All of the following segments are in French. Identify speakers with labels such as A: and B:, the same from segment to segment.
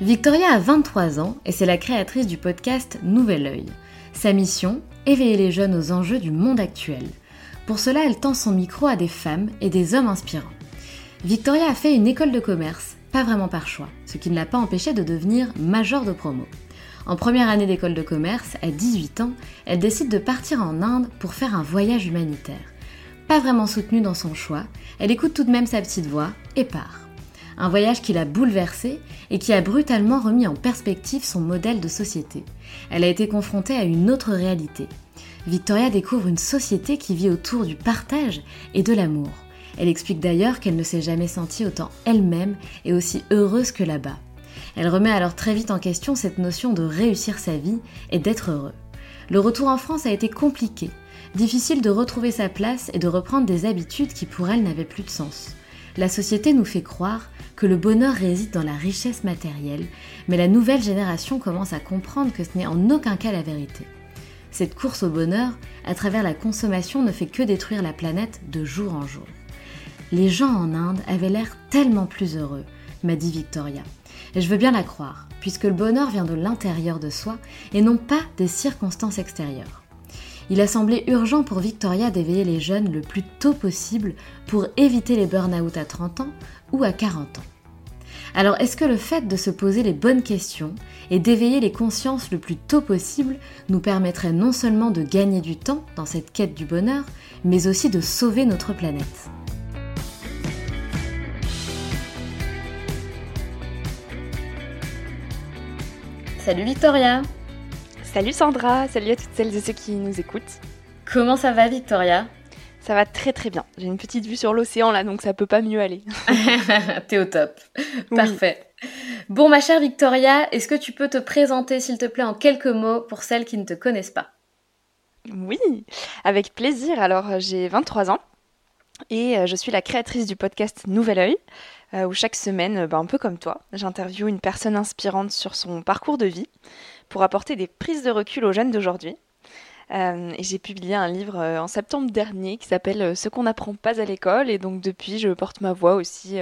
A: Victoria a 23 ans et c'est la créatrice du podcast Nouvel Oeil. Sa mission Éveiller les jeunes aux enjeux du monde actuel. Pour cela, elle tend son micro à des femmes et des hommes inspirants. Victoria a fait une école de commerce, pas vraiment par choix, ce qui ne l'a pas empêché de devenir major de promo. En première année d'école de commerce, à 18 ans, elle décide de partir en Inde pour faire un voyage humanitaire. Pas vraiment soutenue dans son choix, elle écoute tout de même sa petite voix et part. Un voyage qui l'a bouleversée et qui a brutalement remis en perspective son modèle de société. Elle a été confrontée à une autre réalité. Victoria découvre une société qui vit autour du partage et de l'amour. Elle explique d'ailleurs qu'elle ne s'est jamais sentie autant elle-même et aussi heureuse que là-bas. Elle remet alors très vite en question cette notion de réussir sa vie et d'être heureux. Le retour en France a été compliqué, difficile de retrouver sa place et de reprendre des habitudes qui pour elle n'avaient plus de sens. La société nous fait croire que le bonheur réside dans la richesse matérielle, mais la nouvelle génération commence à comprendre que ce n'est en aucun cas la vérité. Cette course au bonheur, à travers la consommation, ne fait que détruire la planète de jour en jour. Les gens en Inde avaient l'air tellement plus heureux, m'a dit Victoria. Et je veux bien la croire, puisque le bonheur vient de l'intérieur de soi et non pas des circonstances extérieures. Il a semblé urgent pour Victoria d'éveiller les jeunes le plus tôt possible pour éviter les burn-out à 30 ans ou à 40 ans. Alors est-ce que le fait de se poser les bonnes questions et d'éveiller les consciences le plus tôt possible nous permettrait non seulement de gagner du temps dans cette quête du bonheur, mais aussi de sauver notre planète? Salut Victoria
B: Salut Sandra, salut à toutes celles et ceux qui nous écoutent.
A: Comment ça va Victoria?
B: Ça va très très bien. J'ai une petite vue sur l'océan là, donc ça peut pas mieux aller.
A: T'es au top. Parfait. Bon, ma chère Victoria, est-ce que tu peux te présenter, s'il te plaît, en quelques mots pour celles qui ne te connaissent pas?
B: Oui, avec plaisir. Alors, j'ai 23 ans et euh, je suis la créatrice du podcast Nouvel Oeil, euh, où chaque semaine, bah, un peu comme toi, j'interviewe une personne inspirante sur son parcours de vie pour apporter des prises de recul aux jeunes d'aujourd'hui euh, j'ai publié un livre euh, en septembre dernier qui s'appelle euh, Ce qu'on n'apprend pas à l'école. Et donc depuis, je porte ma voix aussi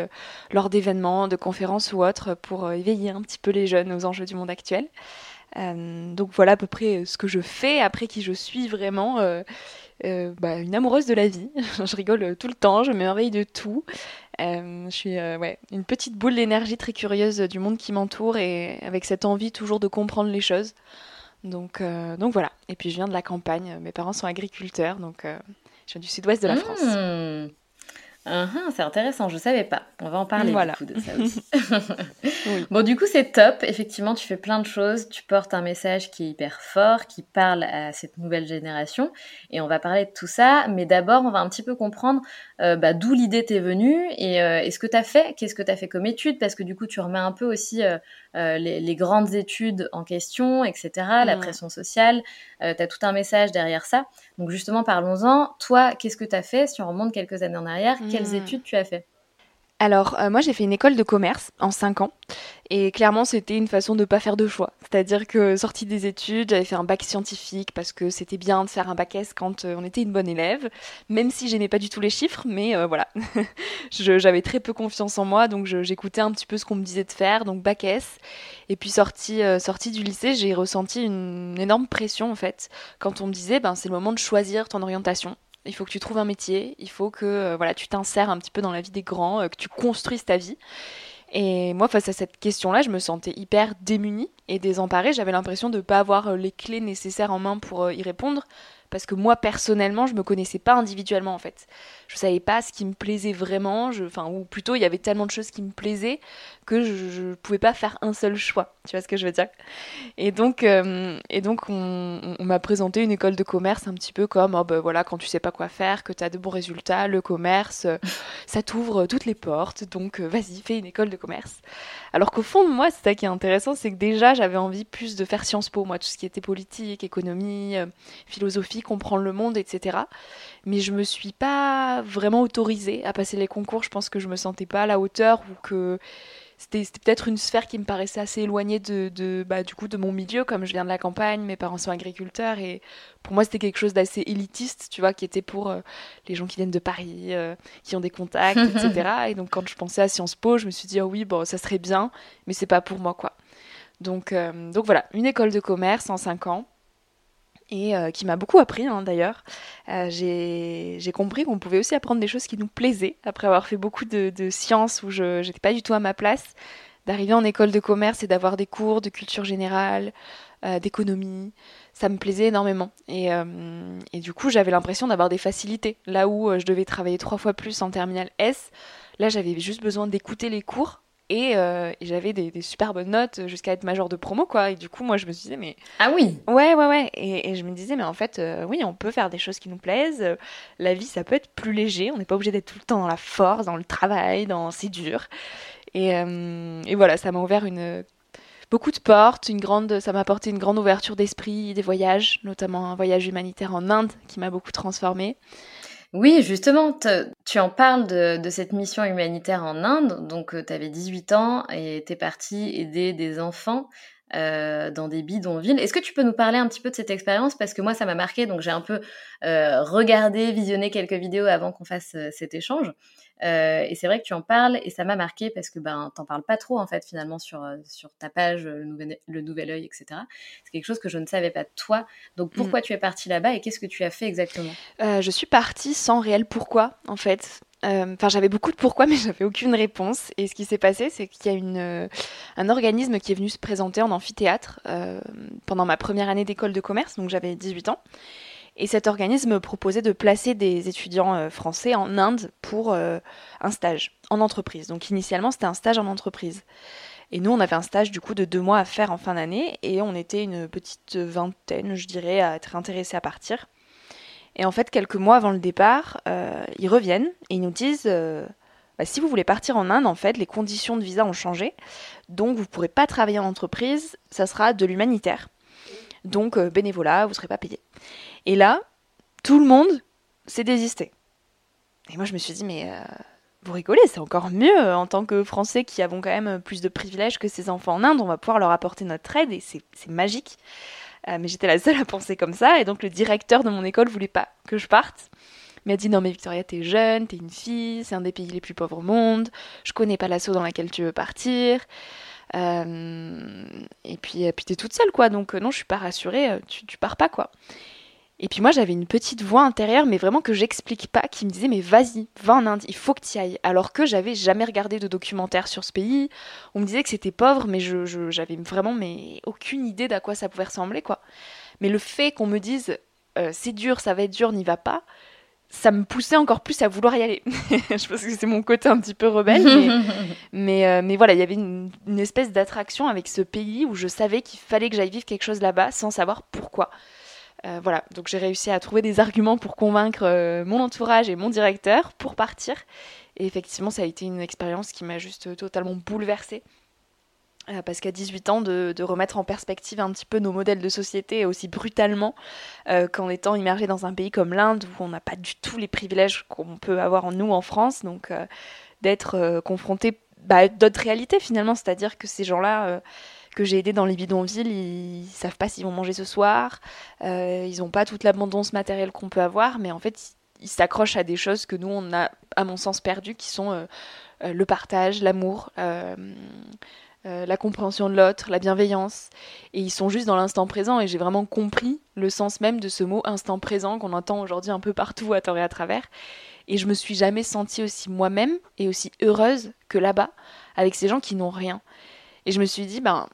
B: lors d'événements, de conférences ou autres pour éveiller un petit peu les jeunes aux enjeux du monde actuel. donc voilà à peu près ce que je fais, après qui je suis vraiment. Bah, une amoureuse de la vie. je rigole tout le temps, je m'émerveille de tout. Je suis ouais, une petite boule d'énergie très curieuse du monde qui m'entoure et avec cette envie toujours de comprendre les choses. Donc, euh, donc voilà. Et puis je viens de la campagne. Mes parents sont agriculteurs, donc euh, je viens du sud-ouest de la France.
A: Uh-huh, c'est intéressant, je savais pas. On va en parler du coup de ça aussi. Bon, du coup, c'est top. Effectivement, tu fais plein de choses. Tu portes un message qui est hyper fort, qui parle à cette nouvelle génération. Et on va parler de tout ça. Mais d'abord, on va un petit peu comprendre euh, bah, d'où l'idée t'est venue et, ce que tu as fait. Qu'est-ce que tu as fait comme étude? Parce que du coup, tu remets un peu aussi les, grandes études en question, etc., la mm. pression sociale. tu as tout un message derrière ça. Donc justement, parlons-en. Toi, qu'est-ce que tu as fait? Si on remonte quelques années en arrière, quelles mm. études tu as fait?
B: Alors, euh, moi, j'ai fait une école de commerce en 5 ans. Et clairement, c'était une façon de ne pas faire de choix. C'est-à-dire que, sortie des études, j'avais fait un bac scientifique parce que c'était bien de faire un bac S quand euh, on était une bonne élève, même si j'aimais pas du tout les chiffres, mais euh, voilà. j'avais très peu confiance en moi, donc j'écoutais un petit peu ce qu'on me disait de faire, donc bac S. Et puis, sortie, sortie du lycée, j'ai ressenti une énorme pression, en fait, quand on me disait, ben, c'est le moment de choisir ton orientation il faut que tu trouves un métier, il faut que euh, voilà, tu t'insères un petit peu dans la vie des grands, euh, que tu construises ta vie. Et moi, face à cette question-là, je me sentais hyper démunie et désemparée. J'avais l'impression de ne pas avoir euh, les clés nécessaires en main pour y répondre parce que moi personnellement je me connaissais pas individuellement en fait je savais pas ce qui me plaisait vraiment enfin ou plutôt il y avait tellement de choses qui me plaisaient que je, ne pouvais pas faire un seul choix tu vois ce que je veux dire? Et donc euh, et donc on, m'a présenté une école de commerce un petit peu comme oh ben voilà quand tu sais pas quoi faire que tu as de bons résultats le commerce euh, ça t'ouvre toutes les portes donc euh, vas-y fais une école de commerce alors qu'au fond de moi c'est ça qui est intéressant c'est que déjà j'avais envie plus de faire Sciences Po moi tout ce qui était politique économie philosophie comprendre le monde, etc. Mais je me suis pas vraiment autorisée à passer les concours. Je pense que je me sentais pas à la hauteur ou que c'était peut-être une sphère qui me paraissait assez éloignée de, bah, du coup de mon milieu. Comme je viens de la campagne mes parents sont agriculteurs et pour moi c'était quelque chose d'assez élitiste tu vois qui était pour euh, les gens qui viennent de Paris euh, qui ont des contacts etc et donc quand je pensais à Sciences Po je me suis dit oh oui bon ça serait bien mais c'est pas pour moi quoi. Donc euh, donc voilà une école de commerce en 5 ans et euh, qui m'a beaucoup appris hein, d'ailleurs. Euh, j'ai compris qu'on pouvait aussi apprendre des choses qui nous plaisaient, après avoir fait beaucoup de, sciences où je n'étais pas du tout à ma place, d'arriver en école de commerce et d'avoir des cours de culture générale, euh, d'économie, ça me plaisait énormément. Et, et du coup, j'avais l'impression d'avoir des facilités. Là où je devais travailler trois fois plus en terminale S, là j'avais juste besoin d'écouter les cours euh, et, j'avais des, super bonnes notes jusqu'à être major de promo, quoi. Et du coup, moi, je me disais, mais.
A: Ah oui
B: Ouais, ouais, ouais. Et, je me disais, mais en fait, euh, oui, on peut faire des choses qui nous plaisent. La vie, ça peut être plus léger. On n'est pas obligé d'être tout le temps dans la force, dans le travail, dans c'est dur. Et, euh, et voilà, ça m'a ouvert une. Beaucoup de portes, une grande, ça m'a apporté une grande ouverture d'esprit, des voyages, notamment un voyage humanitaire en Inde qui m'a beaucoup transformée.
A: Oui, justement, tu en parles de, cette mission humanitaire en Inde. Donc, euh, tu avais 18 ans et tu es parti aider des enfants euh, dans des bidonvilles. Est-ce que tu peux nous parler un petit peu de cette expérience? Parce que moi, ça m'a marqué. Donc, j'ai un peu euh, regardé, visionné quelques vidéos avant qu'on fasse cet échange. Euh, et c'est vrai que tu en parles et ça m'a marqué parce que ben t'en parles pas trop en fait finalement sur euh, sur ta page le nouvel, le nouvel œil etc. C'est quelque chose que je ne savais pas de toi. Donc pourquoi mm. tu es partie là-bas et qu'est-ce que tu as fait exactement?
B: Euh, Je suis partie sans réel pourquoi en fait. Enfin, j'avais beaucoup de pourquoi, mais j'avais aucune réponse. Et ce qui s'est passé, c'est qu'il y a une, un organisme qui est venu se présenter en amphithéâtre pendant ma première année d'école de commerce, donc j'avais 18 ans. Et cet organisme proposait de placer des étudiants euh, français en Inde pour euh, un stage en entreprise. Donc initialement, c'était un stage en entreprise. Et nous, on avait un stage du coup de deux mois à faire en fin d'année et on était une petite vingtaine, je dirais, à être intéressés à partir. Et en fait, quelques mois avant le départ, euh, ils reviennent et ils nous disent bah, si vous voulez partir en Inde, en fait, les conditions de visa ont changé. Donc, vous ne pourrez pas travailler en entreprise, ça sera de l'humanitaire. Donc, bénévolat, vous ne serez pas payé. Et là, tout le monde s'est désisté. Et moi, je me suis dit, mais euh, vous rigolez, c'est encore mieux euh, en tant que Français qui avons quand même plus de privilèges que ces enfants en Inde, on va pouvoir leur apporter notre aide et c'est magique. Euh, mais j'étais la seule à penser comme ça et donc le directeur de mon école voulait pas que je parte. M'a dit non mais Victoria t'es jeune, t'es une fille, c'est un des pays les plus pauvres au monde, je connais pas l'assaut dans laquelle tu veux partir. Et puis, puis t'es toute seule quoi, donc non je suis pas rassurée, tu, tu pars pas quoi. Et puis moi j'avais une petite voix intérieure, mais vraiment que j'explique pas, qui me disait mais vas-y, va en Inde, il faut que tu y ailles. Alors que j'avais jamais regardé de documentaire sur ce pays. On me disait que c'était pauvre, mais je, j'avais vraiment mais aucune idée d'à quoi ça pouvait ressembler quoi. Mais le fait qu'on me dise euh, c'est dur, ça va être dur, n'y va pas, ça me poussait encore plus à vouloir y aller. je pense que c'est mon côté un petit peu rebelle, mais, euh, mais, voilà, il y avait une, une espèce d'attraction avec ce pays où je savais qu'il fallait que j'aille vivre quelque chose là-bas sans savoir pourquoi. Euh, voilà, donc j'ai réussi à trouver des arguments pour convaincre euh, mon entourage et mon directeur pour partir. Et effectivement, ça a été une expérience qui m'a juste totalement bouleversée. Euh, parce qu'à 18 ans, de, remettre en perspective un petit peu nos modèles de société aussi brutalement euh, qu'en étant immergé dans un pays comme l'Inde où on n'a pas du tout les privilèges qu'on peut avoir en nous en France, donc euh, d'être confronté bah, à d'autres réalités finalement, c'est-à-dire que ces gens-là que j'ai aidés dans les bidonvilles, ils, savent pas s'ils vont manger ce soir, ils n'ont pas toute l'abondance matérielle qu'on peut avoir, mais en fait ils s'accrochent à des choses que nous on a, à mon sens, perdues, qui sont le partage, l'amour. Euh, la compréhension de l'autre, la bienveillance. Et ils sont juste dans l'instant présent. Et j'ai vraiment compris le sens même de ce mot instant présent qu'on entend aujourd'hui un peu partout à tort et à travers. Et je me suis jamais sentie aussi moi-même et aussi heureuse que là-bas, avec ces gens qui n'ont rien. Et je me suis dit, ben,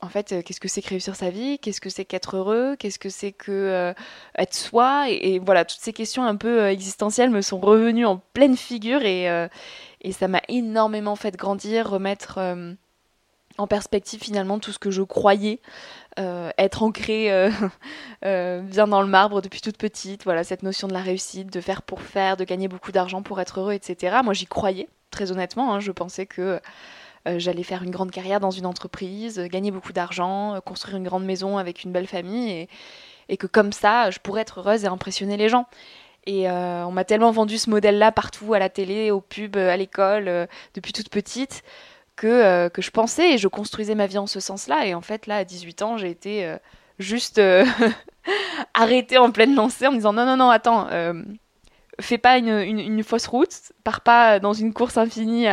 B: en fait, euh, qu'est-ce que c'est que réussir sa vie? Qu'est-ce que c'est qu'être heureux? Qu'est-ce que c'est que euh, être soi? Et, voilà, toutes ces questions un peu existentielles me sont revenues en pleine figure et, et ça m'a énormément fait grandir, remettre euh, en perspective finalement tout ce que je croyais euh, être ancré euh, bien dans le marbre depuis toute petite. Voilà, cette notion de la réussite, de faire pour faire, de gagner beaucoup d'argent pour être heureux, etc. Moi, j'y croyais, très honnêtement. Hein. je pensais que j'allais faire une grande carrière dans une entreprise, gagner beaucoup d'argent, construire une grande maison avec une belle famille et, et que comme ça, je pourrais être heureuse et impressionner les gens. Et euh, on m'a tellement vendu ce modèle-là partout, à la télé, au pub, à l'école, euh, depuis toute petite, que, euh, que je pensais et je construisais ma vie en ce sens-là. Et en fait, là, à 18 ans, j'ai été juste arrêtée en pleine lancée en me disant non, non, non, attends, fais pas une, une, fausse route, pars pas dans une course infinie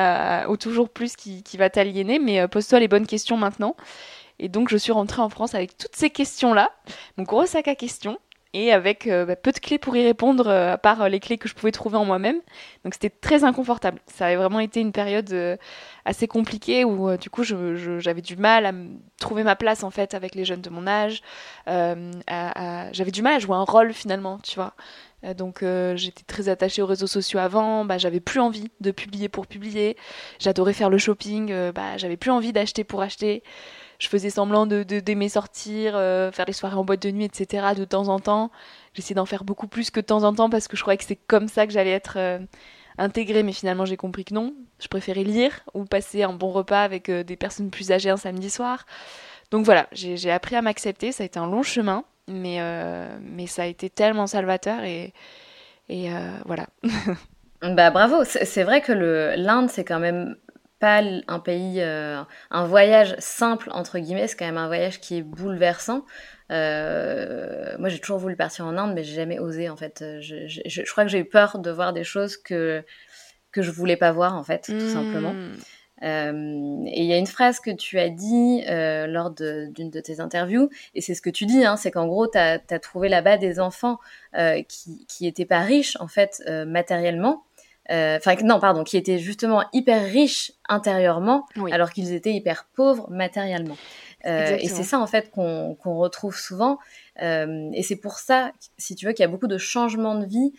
B: au toujours plus qui, qui va t'aliéner, mais pose-toi les bonnes questions maintenant. Et donc, je suis rentrée en France avec toutes ces questions-là, mon gros sac à questions et avec euh, bah, peu de clés pour y répondre, euh, à part euh, les clés que je pouvais trouver en moi-même. Donc c'était très inconfortable. Ça avait vraiment été une période assez compliquée où du coup j'avais du mal à trouver ma place en fait avec les jeunes de mon âge. J'avais du mal à jouer un rôle finalement, tu vois. Donc j'étais très attachée aux réseaux sociaux avant, bah, j'avais plus envie de publier pour publier, j'adorais faire le shopping, bah, j'avais plus envie d'acheter pour acheter je faisais semblant de d'aimer sortir, euh, faire des soirées en boîte de nuit, etc. de temps en temps. J'essayais d'en faire beaucoup plus que de temps en temps parce que je croyais que c'est comme ça que j'allais être euh, intégrée, mais finalement j'ai compris que non. Je préférais lire ou passer un bon repas avec euh, des personnes plus âgées un samedi soir. Donc voilà, j'ai appris à m'accepter, ça a été un long chemin, mais, mais ça a été tellement salvateur et, et voilà.
A: bah bravo, c'est vrai que l'Inde c'est quand même pas un pays, euh, un voyage simple entre guillemets, c'est quand même un voyage qui est bouleversant. Euh, moi, j'ai toujours voulu partir en Inde, mais j'ai jamais osé en fait. Je, je, crois que j'ai eu peur de voir des choses que que je voulais pas voir en fait, tout simplement. Hmm. Euh, et il y a une phrase que tu as dit lors d'une de, tes interviews, et c'est ce que tu dis, hein, c'est qu'en gros, tu as, as, trouvé là-bas des enfants qui, qui étaient pas riches en fait matériellement, euh, enfin non pardon, qui étaient justement hyper riches intérieurement, alors qu'ils étaient hyper pauvres matériellement. Euh, et c'est ça en fait qu'on retrouve souvent. Euh, et c'est pour ça, si tu veux, qu'il y a beaucoup de changements de vie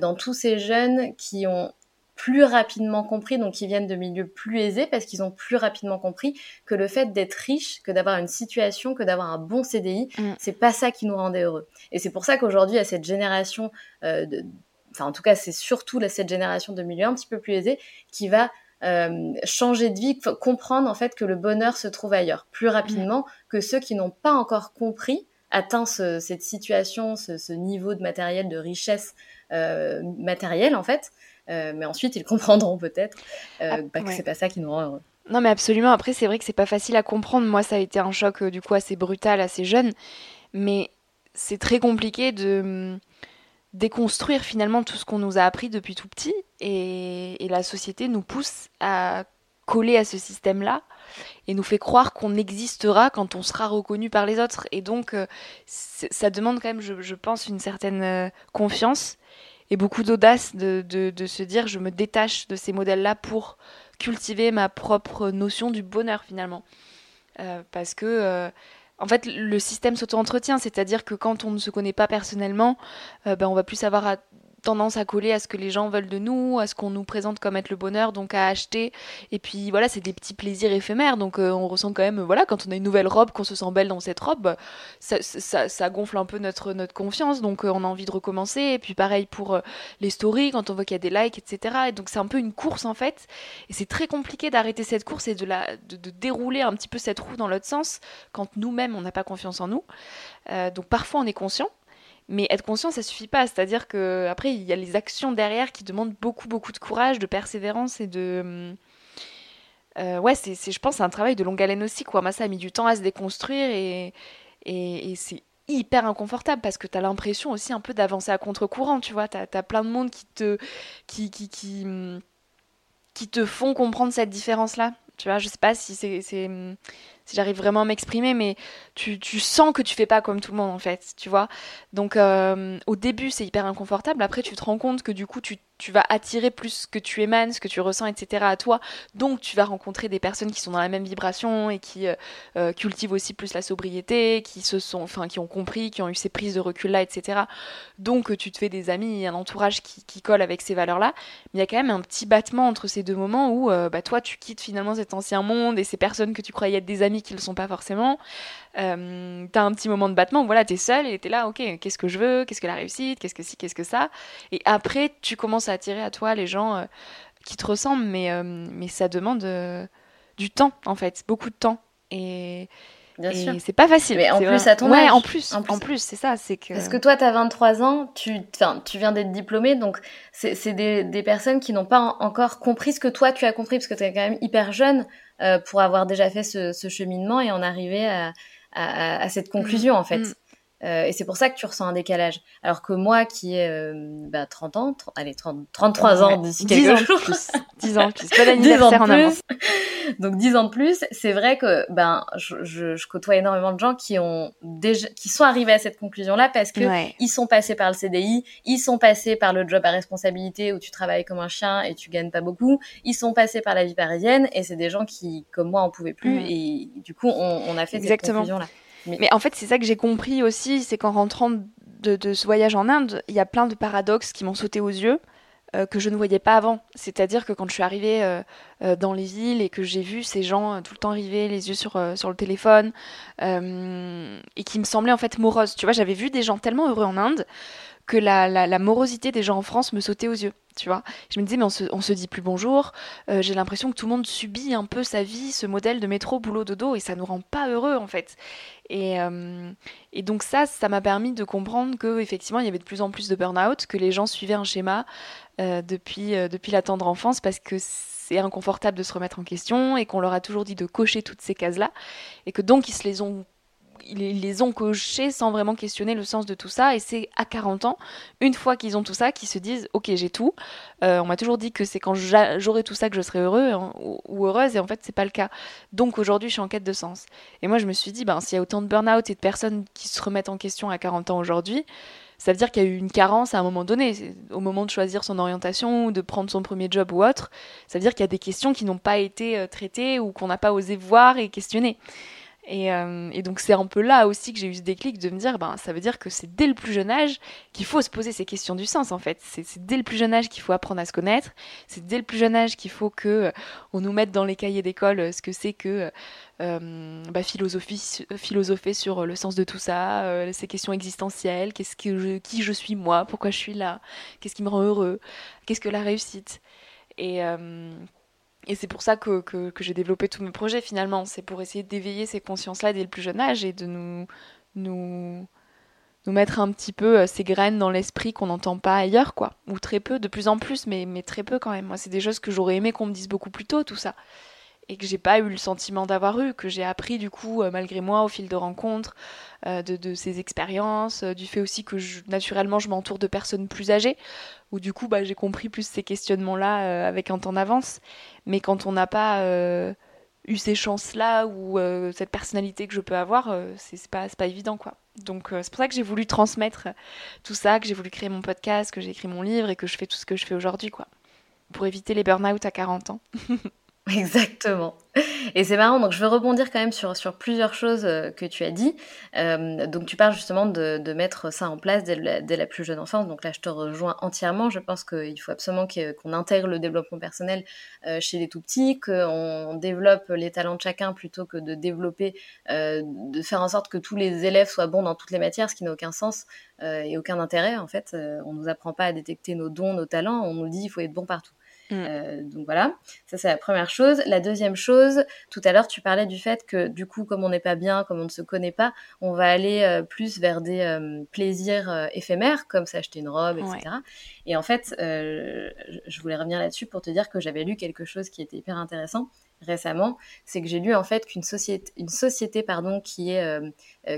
A: dans tous ces jeunes qui ont plus rapidement compris, donc qui viennent de milieux plus aisés, parce qu'ils ont plus rapidement compris que le fait d'être riche, que d'avoir une situation, que d'avoir un bon CDI, mm. c'est pas ça qui nous rendait heureux. Et c'est pour ça qu'aujourd'hui, à cette génération de, enfin en tout cas c'est surtout cette génération de milieux un petit peu plus aisés qui va euh, changer de vie, comprendre en fait que le bonheur se trouve ailleurs plus rapidement que ceux qui n'ont pas encore compris, atteint cette situation, ce, niveau de matériel, de richesse euh, matérielle en fait. Euh, mais ensuite ils comprendront peut-être ah, bah, que c'est pas ça qui nous rend heureux.
B: Non mais absolument. Après c'est vrai que c'est pas facile à comprendre. Moi ça a été un choc du coup assez brutal, assez jeune, mais c'est très compliqué de déconstruire finalement tout ce qu'on nous a appris depuis tout petit et, la société nous pousse à coller à ce système-là et nous fait croire qu'on existera quand on sera reconnu par les autres. Et donc, euh, ça demande quand même, je, pense, une certaine euh, confiance et beaucoup d'audace de, se dire je me détache de ces modèles-là pour cultiver ma propre notion du bonheur finalement. Euh, parce que en fait, le système s'auto-entretient, c'est-à-dire que quand on ne se connaît pas personnellement, euh, ben, on va plus savoir à tendance à coller à ce que les gens veulent de nous, à ce qu'on nous présente comme être le bonheur, donc à acheter. Et puis voilà, c'est des petits plaisirs éphémères. Donc euh, on ressent quand même, voilà, quand on a une nouvelle robe, qu'on se sent belle dans cette robe, ça, gonfle un peu notre, notre confiance. Donc euh, on a envie de recommencer. Et puis pareil pour euh, les stories, quand on voit qu'il y a des likes, etc. Et donc c'est un peu une course en fait. Et c'est très compliqué d'arrêter cette course et de, la, de, dérouler un petit peu cette roue dans l'autre sens quand nous-mêmes on n'a pas confiance en nous. donc parfois on est conscient mais être conscient, ça suffit pas. C'est-à-dire que après, il y a les actions derrière qui demandent beaucoup, beaucoup de courage, de persévérance et de. Euh, ouais, c'est, je pense, un travail de longue haleine aussi. Quoi. Moi, ça a mis du temps à se déconstruire et, et, c'est hyper inconfortable parce que tu as l'impression aussi un peu d'avancer à contre-courant, tu vois. Tu as, plein de monde qui te, qui, qui, qui, te font comprendre cette différence-là. Tu vois, je sais pas si c'est, si j'arrive vraiment à m'exprimer, mais tu, sens que tu fais pas comme tout le monde en fait, tu vois. Donc euh, au début c'est hyper inconfortable, après tu te rends compte que du coup tu tu vas attirer plus ce que tu émanes, ce que tu ressens, etc. à toi. Donc tu vas rencontrer des personnes qui sont dans la même vibration et qui euh, euh, cultivent aussi plus la sobriété, qui se sont, enfin, qui ont compris, qui ont eu ces prises de recul là, etc. Donc tu te fais des amis un entourage qui, qui colle avec ces valeurs là. Mais il y a quand même un petit battement entre ces deux moments où euh, bah, toi tu quittes finalement cet ancien monde et ces personnes que tu croyais être des amis qui ne le sont pas forcément. Euh, t'as un petit moment de battement, voilà, t'es seul et t'es là, ok, qu'est-ce que je veux, qu'est-ce que la réussite, qu'est-ce que si, qu'est-ce que ça. Et après, tu commences à attirer à toi les gens euh, qui te ressemblent, mais, euh, mais ça demande du temps, en fait, beaucoup de temps. Et, Bien sûr. c'est pas facile.
A: Mais en plus, à ton ouais,
B: en plus, en plus, c'est ça, c'est que.
A: Parce que toi, t'as 23 ans, tu, tu viens d'être diplômé, donc c'est des, des, personnes qui n'ont pas encore compris ce que toi tu as compris, parce que t'es quand même hyper jeune pour avoir déjà fait ce, ce, cheminement et en arriver à, à, cette conclusion, en fait. Euh, et c'est pour ça que tu ressens un décalage. Alors que moi, qui ai euh, bah, 30 ans, allez, 30, 33 ans d'ici quelques jours.
B: Plus, 10 ans de plus, pas d'anniversaire en avance.
A: Donc 10 ans de plus, c'est vrai que ben je, je, je, côtoie énormément de gens qui ont déjà, qui sont arrivés à cette conclusion-là parce que ils sont passés par le CDI, ils sont passés par le job à responsabilité où tu travailles comme un chien et tu gagnes pas beaucoup, ils sont passés par la vie parisienne et c'est des gens qui, comme moi, en pouvaient plus mm. et du coup on, on a fait cette conclusion-là.
B: Mais, en fait, c'est ça que j'ai compris aussi, c'est qu'en rentrant de, ce voyage en Inde, il y a plein de paradoxes qui m'ont sauté aux yeux. Euh, que je ne voyais pas avant. C'est-à-dire que quand je suis arrivée euh, euh, dans les villes et que j'ai vu ces gens tout le temps arriver, les yeux sur, sur le téléphone, et qui me semblaient en fait moroses. Tu vois, j'avais vu des gens tellement heureux en Inde que la, morosité des gens en France me sautait aux yeux, tu vois. Je me disais, mais on se, se dit plus bonjour, euh, j'ai l'impression que tout le monde subit un peu sa vie, ce modèle de métro, boulot, dodo, et ça nous rend pas heureux, en fait. Et, euh, et donc ça, ça m'a permis de comprendre que effectivement il y avait de plus en plus de burn-out, que les gens suivaient un schéma euh, depuis, depuis la tendre enfance, parce que c'est inconfortable de se remettre en question, et qu'on leur a toujours dit de cocher toutes ces cases-là, et que donc ils se les ont ils les ont cochés sans vraiment questionner le sens de tout ça. Et c'est à 40 ans, une fois qu'ils ont tout ça, qu'ils se disent Ok, j'ai tout. Euh, on m'a toujours dit que c'est quand j'aurai tout ça que je serai heureux hein, ou, heureuse, et en fait, c'est pas le cas. Donc aujourd'hui, je suis en quête de sens. Et moi, je me suis dit ben, S'il y a autant de burn-out et de personnes qui se remettent en question à 40 ans aujourd'hui, ça veut dire qu'il y a eu une carence à un moment donné, au moment de choisir son orientation ou de prendre son premier job ou autre. Ça veut dire qu'il y a des questions qui n'ont pas été euh, traitées ou qu'on n'a pas osé voir et questionner. Euh, et, donc c'est un peu là aussi que j'ai eu ce déclic de me dire, ben, ça veut dire que c'est dès le plus jeune âge qu'il faut se poser ces questions du sens en fait. C'est dès le plus jeune âge qu'il faut apprendre à se connaître. C'est dès le plus jeune âge qu'il faut que euh, on nous mette dans les cahiers d'école euh, ce que c'est que bah, philosophie, philosopher sur le sens de tout ça, ces questions existentielles, qu'est-ce que qui je suis moi, pourquoi je suis là, qu'est-ce qui me rend heureux, qu'est-ce que la réussite? Et c'est pour ça que, j'ai développé tous mes projets finalement. C'est pour essayer d'éveiller ces consciences-là dès le plus jeune âge et de nous, nous, nous mettre un petit peu euh, ces graines dans l'esprit qu'on n'entend pas ailleurs, quoi. Ou très peu, de plus en plus, mais, mais très peu quand même. Moi, c'est des choses que j'aurais aimé qu'on me dise beaucoup plus tôt, tout ça et que j'ai pas eu le sentiment d'avoir eu, que j'ai appris du coup euh, malgré moi au fil de rencontres, euh, de, ces expériences, euh, du fait aussi que naturellement je m'entoure de personnes plus âgées, où du coup bah, j'ai compris plus ces questionnements-là avec un temps d'avance. Mais quand on n'a pas eu ces chances-là ou cette personnalité que je peux avoir, c'est pas, pas évident quoi. Donc c'est pour ça que j'ai voulu transmettre tout ça, que j'ai voulu créer mon podcast, que j'ai écrit mon livre et que je fais tout ce que je fais aujourd'hui quoi. Pour éviter les burn-out à 40 ans.
A: Exactement. Et c'est marrant, donc je veux rebondir quand même sur, sur plusieurs choses euh, que tu as dit. Euh, donc tu parles justement de, mettre ça en place dès la, plus jeune enfance. Donc là, je te rejoins entièrement. Je pense qu'il faut absolument qu'on intègre le développement personnel euh, chez les tout petits, qu'on développe les talents de chacun plutôt que de développer, de faire en sorte que tous les élèves soient bons dans toutes les matières, ce qui n'a aucun sens et aucun intérêt en fait. on nous apprend pas à détecter nos dons, nos talents. On nous dit il faut être bon partout. Mm. Euh, donc voilà, ça c'est la première chose. La deuxième chose, tout à l'heure tu parlais du fait que du coup comme on n'est pas bien, comme on ne se connaît pas, on va aller euh, plus vers des euh, plaisirs éphémères comme s'acheter une robe, etc. Et en fait, je voulais revenir là-dessus pour te dire que j'avais lu quelque chose qui était hyper intéressant récemment, c'est que j'ai lu en fait qu'une société, une société pardon, qui est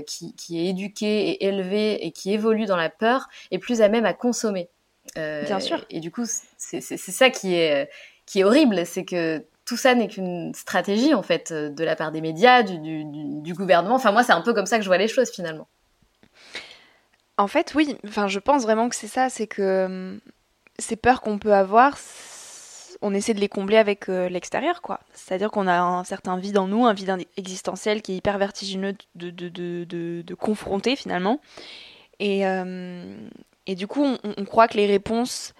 A: qui, qui, est éduquée et élevée et qui évolue dans la peur est plus à même à consommer.
B: Bien sûr.
A: Et, du coup, c'est ça qui est, qui est horrible, c'est que tout ça n'est qu'une stratégie en fait de la part des médias, du, du, du gouvernement. Enfin moi, c'est un peu comme ça que je vois les choses finalement.
B: En fait, oui. Enfin, je pense vraiment que c'est ça, c'est que hum, ces peurs qu'on peut avoir, on essaie de les combler avec euh, l'extérieur, quoi. C'est-à-dire qu'on a un certain vide en nous, un vide existentiel qui est hyper vertigineux de, de, de, de confronter finalement. Et, euh, et du coup, on, croit que les réponses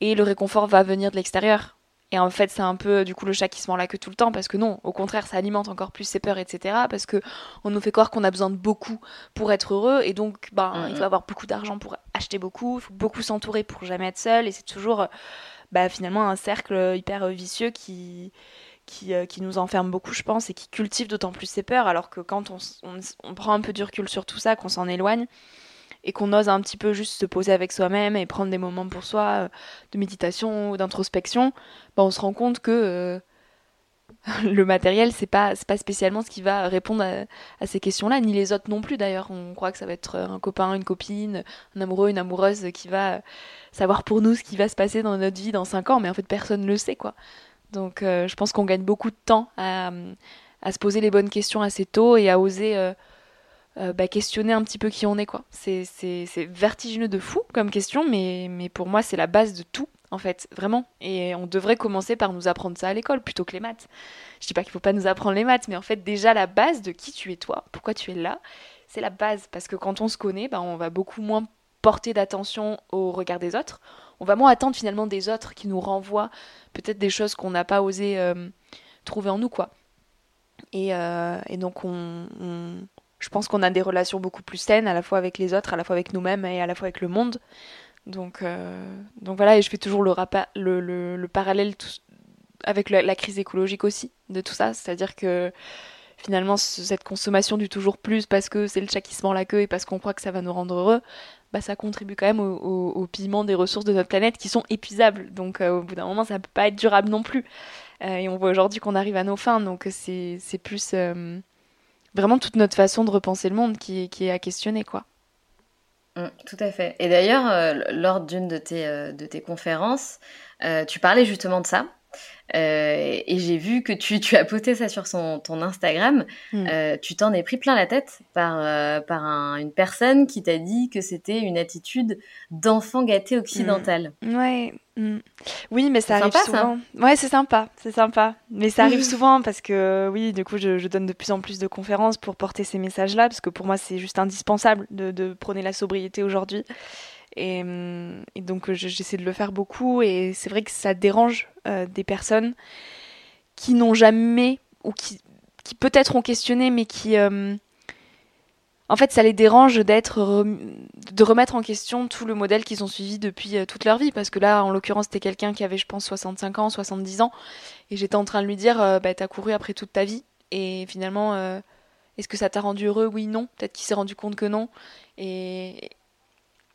B: et le réconfort va venir de l'extérieur. Et en fait, c'est un peu du coup le chat qui se mord la queue tout le temps parce que non, au contraire, ça alimente encore plus ses peurs, etc. Parce que on nous fait croire qu'on a besoin de beaucoup pour être heureux et donc, ben, il faut avoir beaucoup d'argent pour acheter beaucoup, il faut beaucoup s'entourer pour jamais être seul et c'est toujours, bah, finalement un cercle hyper vicieux qui qui, euh, qui, nous enferme beaucoup, je pense, et qui cultive d'autant plus ses peurs, alors que quand on, on prend un peu du recul sur tout ça, qu'on s'en éloigne, et qu'on ose un petit peu juste se poser avec soi-même et prendre des moments pour soi euh, de méditation ou d'introspection, bah, on se rend compte que euh, le matériel c'est pas pas spécialement ce qui va répondre à, ces questions-là, ni les autres non plus d'ailleurs. On croit que ça va être un copain, une copine, un amoureux, une amoureuse qui va savoir pour nous ce qui va se passer dans notre vie dans 5 ans, mais en fait personne ne le sait quoi. Donc euh, je pense qu'on gagne beaucoup de temps à, à, se poser les bonnes questions assez tôt et à oser euh, bah, questionner un petit peu qui on est quoi. C'est vertigineux de fou comme question, mais, pour moi c'est la base de tout en fait, vraiment. Et on devrait commencer par nous apprendre ça à l'école plutôt que les maths. Je dis pas qu'il faut pas nous apprendre les maths, mais en fait déjà la base de qui tu es toi, pourquoi tu es là, c'est la base. Parce que quand on se connaît, bah, on va beaucoup moins porter d'attention au regard des autres. On va moins attendre finalement des autres qui nous renvoient peut-être des choses qu'on n'a pas osé euh, trouver en nous quoi. Et, euh, et donc on, je pense qu'on a des relations beaucoup plus saines, à la fois avec les autres, à la fois avec nous-mêmes et à la fois avec le monde. Donc, euh, voilà, et je fais toujours le, le, le, parallèle avec la, crise écologique aussi de tout ça. C'est-à-dire que finalement, cette consommation du toujours plus parce que c'est le chat qui se mord la queue et parce qu'on croit que ça va nous rendre heureux, bah, ça contribue quand même au, piment des ressources de notre planète qui sont épuisables. Donc euh, au bout d'un moment, ça ne peut pas être durable non plus. Euh, et on voit aujourd'hui qu'on arrive à nos fins, donc c'est plus vraiment toute notre façon de repenser le monde qui, est à questionner, quoi.
A: Mm, tout à fait. Et d'ailleurs, euh, lors d'une de tes, euh, de tes conférences, euh, tu parlais justement de ça, euh, et j'ai vu que tu, tu, as posté ça sur son, ton Instagram. Hmm. Euh, tu t'en es pris plein la tête par, euh, par un, une personne qui t'a dit que c'était une attitude d'enfant gâté occidental.
B: Hmm. Ouais. Hmm. Oui, mais ça arrive souvent. Ouais, c'est sympa, c'est sympa. Mais ça arrive souvent parce que, oui, du coup, je, je, donne de plus en plus de conférences pour porter ces messages-là, parce que pour moi, c'est juste indispensable de, de prôner la sobriété aujourd'hui. Et, donc j'essaie de le faire beaucoup. Et c'est vrai que ça dérange euh, des personnes qui n'ont jamais ou qui, qui peut-être ont questionné mais qui euh, en fait ça les dérange d'être de remettre en question tout le modèle qu'ils ont suivi depuis euh, toute leur vie. Parce que là en l'occurrence c'était quelqu'un qui avait je pense 65 ans 70 ans. Et j'étais en train de lui dire bah t'as couru après toute ta vie. Et finalement est-ce que ça t'a rendu heureux? Oui non. Peut-être qu'il s'est rendu compte que non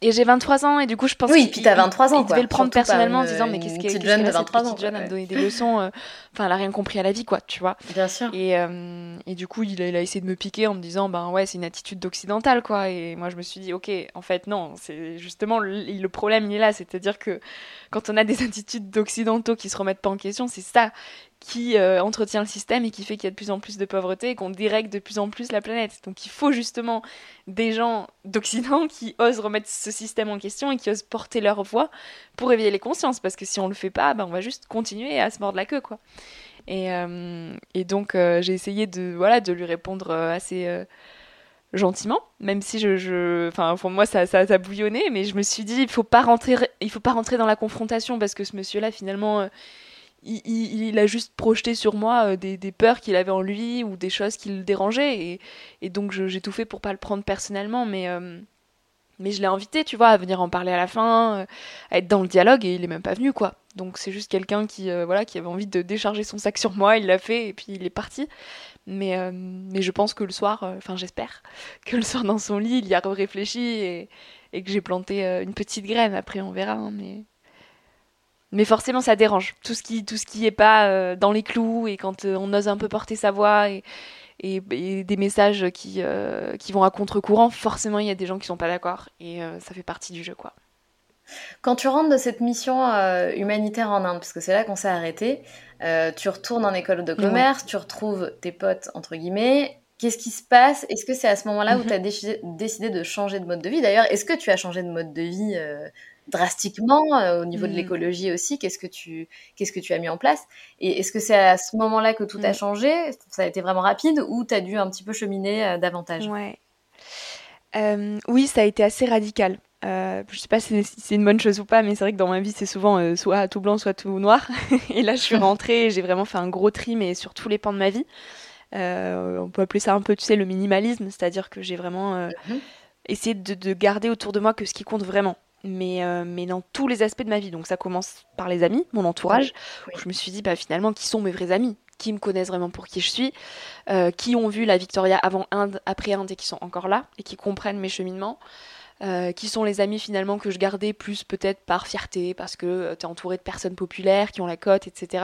B: et j'ai 23 ans et du coup je pense
A: oui, puis t'as 23 ans.
B: Il, devait le prendre personnellement en disant mais qu'est-ce qu'elle qu jeune de 23 ans, jeune à me donner des leçons. Euh, enfin, elle a rien compris à la vie quoi, tu vois.
A: Bien sûr.
B: Et, euh, et du coup il a, il a, essayé de me piquer en me disant ben ouais c'est une attitude d'occidental quoi. Et moi je me suis dit ok en fait non c'est justement le, le, problème il est là, c'est-à-dire que quand on a des attitudes d'occidentaux qui se remettent pas en question c'est ça qui euh, entretient le système et qui fait qu'il y a de plus en plus de pauvreté et qu'on direct de plus en plus la planète. Donc il faut justement des gens d'Occident qui osent remettre ce système en question et qui osent porter leur voix pour éveiller les consciences. Parce que si on le fait pas, ben, on va juste continuer à se mordre la queue. quoi. Et, et donc j'ai essayé de, voilà, de lui répondre assez gentiment, même si je, enfin, pour moi ça, ça, ça, bouillonnait, mais je me suis dit il faut pas rentrer, il faut pas rentrer dans la confrontation parce que ce monsieur-là finalement, euh, il, a juste projeté sur moi euh, des, peurs qu'il avait en lui ou des choses qui le dérangeaient et, donc j'ai tout fait pour pas le prendre personnellement, mais euh, mais je l'ai invité, tu vois, à venir en parler à la fin, à être dans le dialogue et il est même pas venu quoi. Donc c'est juste quelqu'un qui voilà qui avait envie de décharger son sac sur moi, il l'a fait et puis il est parti. Mais, euh, mais je pense que le soir, euh, enfin j'espère, que le soir dans son lit, il y a réfléchi et, que j'ai planté euh, une petite graine. Après, on verra. Hein, mais... mais forcément, ça dérange. Tout ce qui tout ce qui est pas dans les clous et quand on ose un peu porter sa voix et, et, des messages qui, qui vont à contre-courant, forcément, il y a des gens qui sont pas d'accord. Et ça fait partie du jeu, quoi.
A: Quand tu rentres de cette mission humanitaire en Inde, parce que c'est là qu'on s'est arrêté, euh, tu retournes en école de commerce, tu retrouves tes potes, entre guillemets. Qu'est-ce qui se passe? Est-ce que c'est à ce moment-là où mhm. tu as décidé, de changer de mode de vie? D'ailleurs, est-ce que tu as changé de mode de vie euh, drastiquement euh, au niveau de mm. l'écologie aussi Qu'est-ce que tu qu'est-ce que tu as mis en place Et est-ce que c'est à ce moment-là que tout a mm. changé? Ça a été vraiment rapide ou tu as dû un petit peu cheminer davantage?
B: Ouais. oui, ça a été assez radical. Euh, je sais pas si c'est une bonne chose ou pas, mais c'est vrai que dans ma vie, c'est souvent euh, soit tout blanc, soit tout noir. et là, je suis rentrée et j'ai vraiment fait un gros tri, mais sur tous les pans de ma vie. Euh, on peut appeler ça un peu, tu sais, le minimalisme, c'est-à-dire que j'ai vraiment euh, essayé de, de, garder autour de moi que ce qui compte vraiment. Mais, euh, mais dans tous les aspects de ma vie. Donc ça commence par les amis, mon entourage. Où je me suis dit, bah, finalement, qui sont mes vrais amis? Qui me connaissent vraiment pour qui je suis, qui ont vu la Victoria avant Inde, après Inde et qui sont encore là et qui comprennent mes cheminements? Euh, qui sont les amis finalement que je gardais plus peut-être par fierté, parce que euh, tu es entouré de personnes populaires qui ont la cote, etc.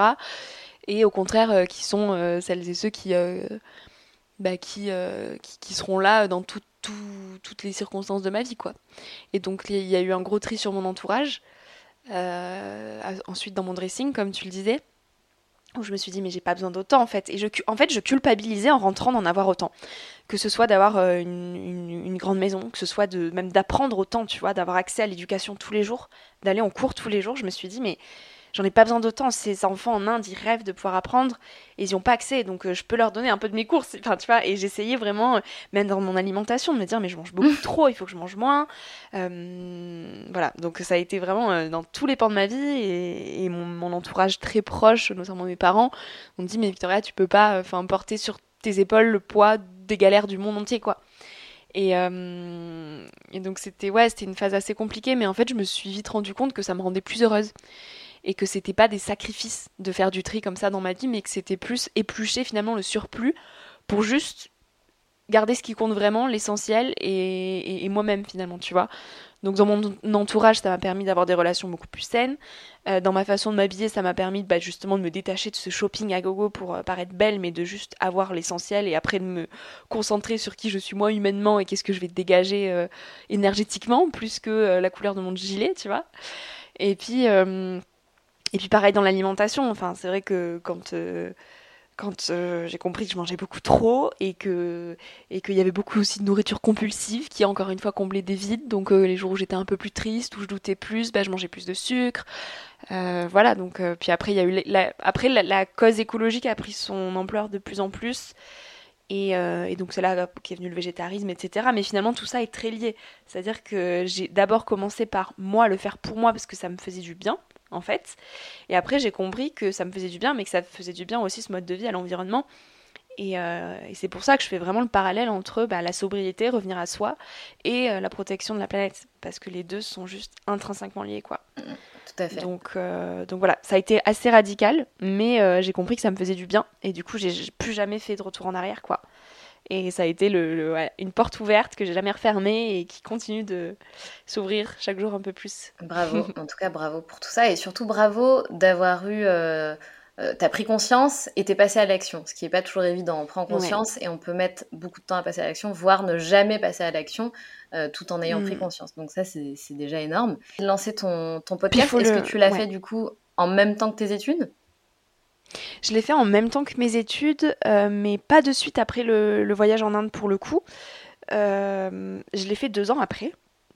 B: Et au contraire, euh, qui sont celles et ceux qui, bah, qui, qui, seront là dans toutes les circonstances de ma vie. quoi. Et donc il y a eu un gros tri sur mon entourage. ensuite dans mon dressing, comme tu le disais où je me suis dit mais j'ai pas besoin d'autant en fait et je en fait je culpabilisais en rentrant d'en avoir autant que ce soit d'avoir euh, une, grande maison que ce soit de même d'apprendre autant tu vois d'avoir accès à l'éducation tous les jours d'aller en cours tous les jours je me suis dit mais j'en ai pas besoin d'autant. Ces enfants en Inde, ils rêvent de pouvoir apprendre et ils n'y ont pas accès. Donc euh, je peux leur donner un peu de mes courses. Enfin, tu vois, et j'essayais vraiment, euh, même dans mon alimentation, de me dire, mais je mange beaucoup trop, il faut que je mange moins. Euh, voilà, donc ça a été vraiment dans tous les pans de ma vie et, mon, entourage très proche, notamment mes parents, on me dit, mais Victoria, tu peux pas enfin, porter sur tes épaules le poids des galères du monde entier, quoi. Et, et, donc c'était ouais, c'était une phase assez compliquée, mais en fait je me suis vite rendu compte que ça me rendait plus heureuse et que c'était pas des sacrifices de faire du tri comme ça dans ma vie, mais que c'était plus éplucher finalement le surplus pour juste garder ce qui compte vraiment, l'essentiel, et, moi-même finalement, tu vois. Donc dans mon entourage, ça m'a permis d'avoir des relations beaucoup plus saines. Euh, dans ma façon de m'habiller, ça m'a permis bah, justement de me détacher de ce shopping à gogo pour euh, paraître belle, mais de juste avoir l'essentiel et après de me concentrer sur qui je suis moi humainement et qu'est-ce que je vais dégager euh, énergétiquement, plus que la couleur de mon gilet, tu vois. Et puis et puis pareil dans l'alimentation, enfin c'est vrai que quand euh, quand euh, j'ai compris que je mangeais beaucoup trop et que et qu'il y avait beaucoup aussi de nourriture compulsive qui encore une fois comblait des vides. Donc euh, les jours où j'étais un peu plus triste, où je doutais plus, bah, je mangeais plus de sucre. voilà donc puis après y a eu la, après la, cause écologique a pris son ampleur de plus en plus. Et, et, donc c'est là qu'est venu le végétarisme, etc. Mais finalement tout ça est très lié. C'est-à-dire que j'ai d'abord commencé par moi le faire pour moi parce que ça me faisait du bien en fait. Et après, j'ai compris que ça me faisait du bien, mais que ça faisait du bien aussi ce mode de vie à l'environnement. Et, euh, c'est pour ça que je fais vraiment le parallèle entre bah, la sobriété, revenir à soi, et euh, la protection de la planète, parce que les deux sont juste intrinsèquement liés, quoi.
A: Tout à fait.
B: Donc, euh, donc voilà, ça a été assez radical, mais j'ai compris que ça me faisait du bien, et du coup, j'ai plus jamais fait de retour en arrière, quoi. Et ça a été le, une porte ouverte que j'ai jamais refermée et qui continue de s'ouvrir chaque jour un peu plus.
A: Bravo, en tout cas bravo pour tout ça et surtout bravo d'avoir eu... Euh, euh, t'as pris conscience et t'es passé à l'action, ce qui n'est pas toujours évident. On prend conscience et on peut mettre beaucoup de temps à passer à l'action, voire ne jamais passer à l'action euh, tout en ayant pris mm. conscience. Donc ça, c'est déjà énorme. Lancer ton, ton podcast, est-ce que tu l'as fait du coup en même temps que tes études?
B: Je l'ai fait en même temps que mes études, euh, mais pas de suite après le, voyage en Inde pour le coup. Euh, je l'ai fait deux ans après,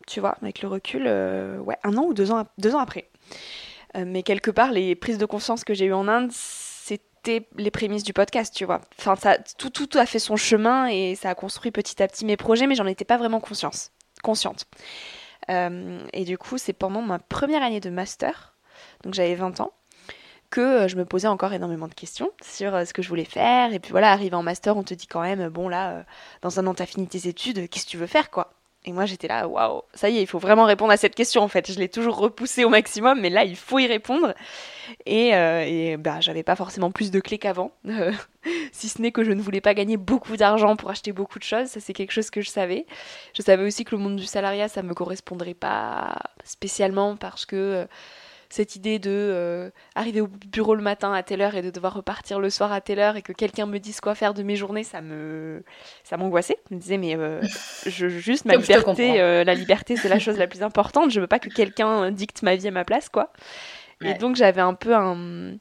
B: tu vois, avec le recul, euh, ouais, un an ou deux ans, deux ans après. mais quelque part, les prises de conscience que j'ai eues en Inde, c'était les prémices du podcast, tu vois. Enfin, ça, tout, tout a fait son chemin et ça a construit petit à petit mes projets, mais j'en étais pas vraiment conscience, consciente. Et du coup, c'est pendant ma première année de master, donc j'avais 20 ans, que euh, je me posais encore énormément de questions sur euh, ce que je voulais faire. Et puis voilà, arrivé en master, on te dit quand même, bon là, dans un an, t'as fini tes études, qu'est-ce que tu veux faire, quoi? Et moi j'étais là, waouh, ça y est, il faut vraiment répondre à cette question en fait. Je l'ai toujours repoussée au maximum, mais là il faut y répondre. Et, euh, et bah, j'avais pas forcément plus de clés qu'avant, si ce n'est que je ne voulais pas gagner beaucoup d'argent pour acheter beaucoup de choses. Ça c'est quelque chose que je savais. Je savais aussi que le monde du salariat ça me correspondrait pas spécialement parce que euh, cette idée de euh, arriver au bureau le matin à telle heure et de devoir repartir le soir à telle heure et que quelqu'un me dise quoi faire de mes journées, ça me ça m'angoissait. Je me disais mais euh, je juste ma liberté, euh, la liberté c'est la chose la plus importante. Je veux pas que quelqu'un dicte ma vie à ma place quoi. Et donc j'avais un peu un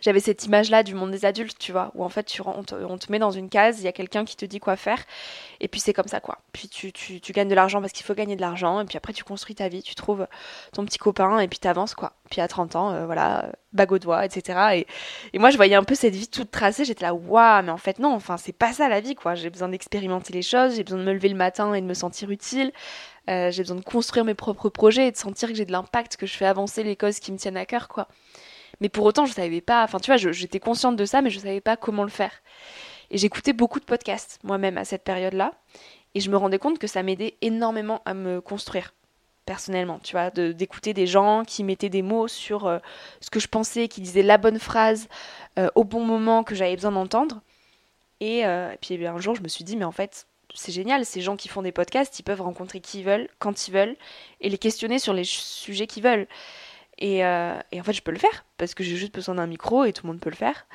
B: j'avais cette image-là du monde des adultes, tu vois, où en fait tu, on, te, on te met dans une case, il y a quelqu'un qui te dit quoi faire, et puis c'est comme ça, quoi. Puis tu, tu, gagnes de l'argent parce qu'il faut gagner de l'argent, et puis après tu construis ta vie, tu trouves ton petit copain, et puis t'avances, quoi. Puis à 30 ans, euh, voilà, bague au doigt, etc. Et, et, moi je voyais un peu cette vie toute tracée, j'étais là, waouh, mais en fait non, enfin c'est pas ça la vie, quoi. J'ai besoin d'expérimenter les choses, j'ai besoin de me lever le matin et de me sentir utile. Euh, j'ai besoin de construire mes propres projets et de sentir que j'ai de l'impact, que je fais avancer les causes qui me tiennent à cœur, quoi. Mais pour autant, je savais pas. Enfin, tu vois, j'étais consciente de ça, mais je savais pas comment le faire. Et j'écoutais beaucoup de podcasts moi-même à cette période-là, et je me rendais compte que ça m'aidait énormément à me construire personnellement, tu vois, d'écouter des gens qui mettaient des mots sur euh, ce que je pensais, qui disaient la bonne phrase euh, au bon moment que j'avais besoin d'entendre. Et, euh, puis eh un jour, je me suis dit, mais en fait, c'est génial, ces gens qui font des podcasts, ils peuvent rencontrer qui ils veulent, quand ils veulent, et les questionner sur les sujets qu'ils veulent. Euh, et, en fait, je peux le faire parce que j'ai juste besoin d'un micro et tout le monde peut le faire.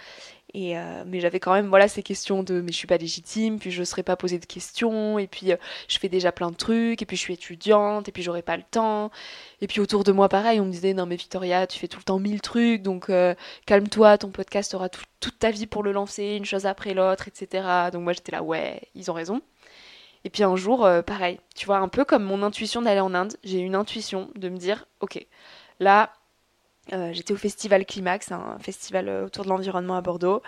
B: Et euh, mais j'avais quand même voilà ces questions de mais je suis pas légitime, puis je ne serais pas posé de questions, et puis euh, je fais déjà plein de trucs, et puis je suis étudiante, et puis j'aurais pas le temps. Et puis autour de moi, pareil, on me disait non mais Victoria, tu fais tout le temps mille trucs, donc calme-toi, ton podcast aura toute ta vie pour le lancer, une chose après l'autre, etc. Donc moi j'étais là ouais, ils ont raison. Et puis un jour, pareil, tu vois, un peu comme mon intuition d'aller en Inde, j'ai une intuition de me dire ok Là, euh, j'étais au festival Climax, un festival euh, autour de l'environnement à Bordeaux.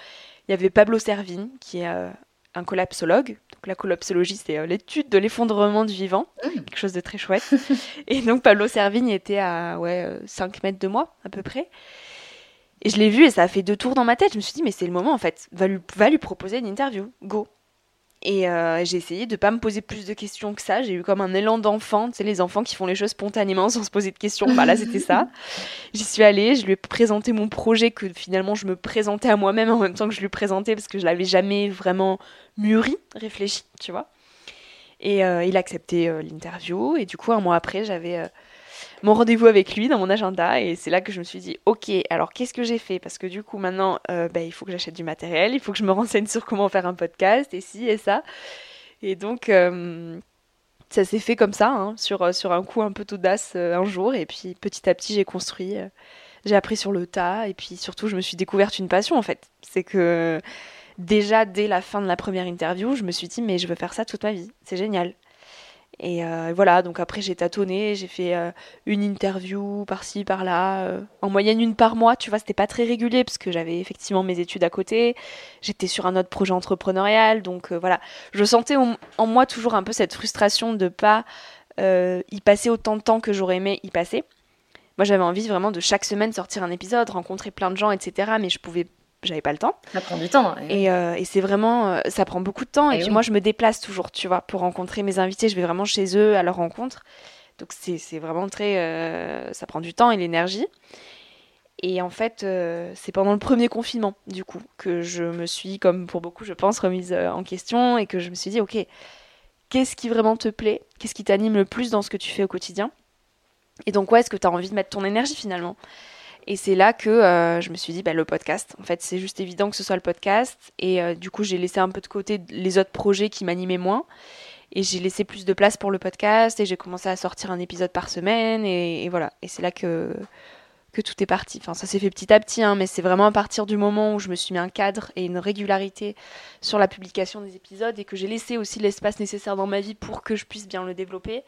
B: Il y avait Pablo Servigne, qui est euh, un collapsologue. Donc la collapsologie, c'est l'étude de l'effondrement du vivant, mmh. quelque chose de très chouette. et donc Pablo Servigne était à ouais, 5 mètres de moi, à peu près. Et je l'ai vu et ça a fait deux tours dans ma tête. Je me suis dit, mais c'est le moment en fait. Va lui, va lui proposer une interview. Go. Et euh, j'ai essayé de pas me poser plus de questions que ça. J'ai eu comme un élan d'enfant, tu sais, les enfants qui font les choses spontanément sans se poser de questions. Bah là, c'était ça. J'y suis allée, je lui ai présenté mon projet que finalement je me présentais à moi-même en même temps que je lui présentais parce que je l'avais jamais vraiment mûri, réfléchi, tu vois. Et euh, il a accepté euh, l'interview. Et du coup, un mois après, j'avais mon rendez-vous avec lui dans mon agenda et c'est là que je me suis dit ok alors qu'est-ce que j'ai fait? Parce que du coup maintenant euh, bah, il faut que j'achète du matériel il faut que je me renseigne sur comment faire un podcast et ci et ça. Et donc euh, ça s'est fait comme ça hein, sur, euh, sur un coup un peu d'audace un jour. Et puis petit à petit j'ai construit j'ai appris sur le tas. Et puis surtout je me suis découverte une passion en fait. C'est que déjà dès la fin de la première interview je me suis dit mais je veux faire ça toute ma vie. C'est génial et euh, voilà, donc après j'ai tâtonné, j'ai fait euh, une interview par-ci, par-là, euh, en moyenne une par mois, tu vois, c'était pas très régulier parce que j'avais effectivement mes études à côté, j'étais sur un autre projet entrepreneurial, donc voilà, je sentais en, moi toujours un peu cette frustration de pas y passer autant de temps que j'aurais aimé y passer. Moi j'avais envie vraiment de chaque semaine sortir un épisode, rencontrer plein de gens, etc. Mais je pouvais j'avais pas le temps.
A: Ça prend du temps.
B: Et, euh, et c'est vraiment, euh, ça prend beaucoup de temps. Et, puis moi, je me déplace toujours, tu vois, pour rencontrer mes invités. Je vais vraiment chez eux à leur rencontre. Donc c'est vraiment très, euh, ça prend du temps et l'énergie. Et en fait, c'est pendant le premier confinement, du coup, que je me suis, comme pour beaucoup, je pense, remise en question et que je me suis dit, ok, qu'est-ce qui vraiment te plaît? Qu'est-ce qui t'anime le plus dans ce que tu fais au quotidien? Et donc, où est-ce que tu as envie de mettre ton énergie finalement? Et c'est là que euh, je me suis dit, bah, le podcast. En fait, c'est juste évident que ce soit le podcast. Et euh, du coup, j'ai laissé un peu de côté les autres projets qui m'animaient moins. Et j'ai laissé plus de place pour le podcast. Et j'ai commencé à sortir un épisode par semaine. Et, voilà. Et c'est là que, que tout est parti. Enfin, ça s'est fait petit à petit, hein, mais c'est vraiment à partir du moment où je me suis mis un cadre et une régularité sur la publication des épisodes et que j'ai laissé aussi l'espace nécessaire dans ma vie pour que je puisse bien le développer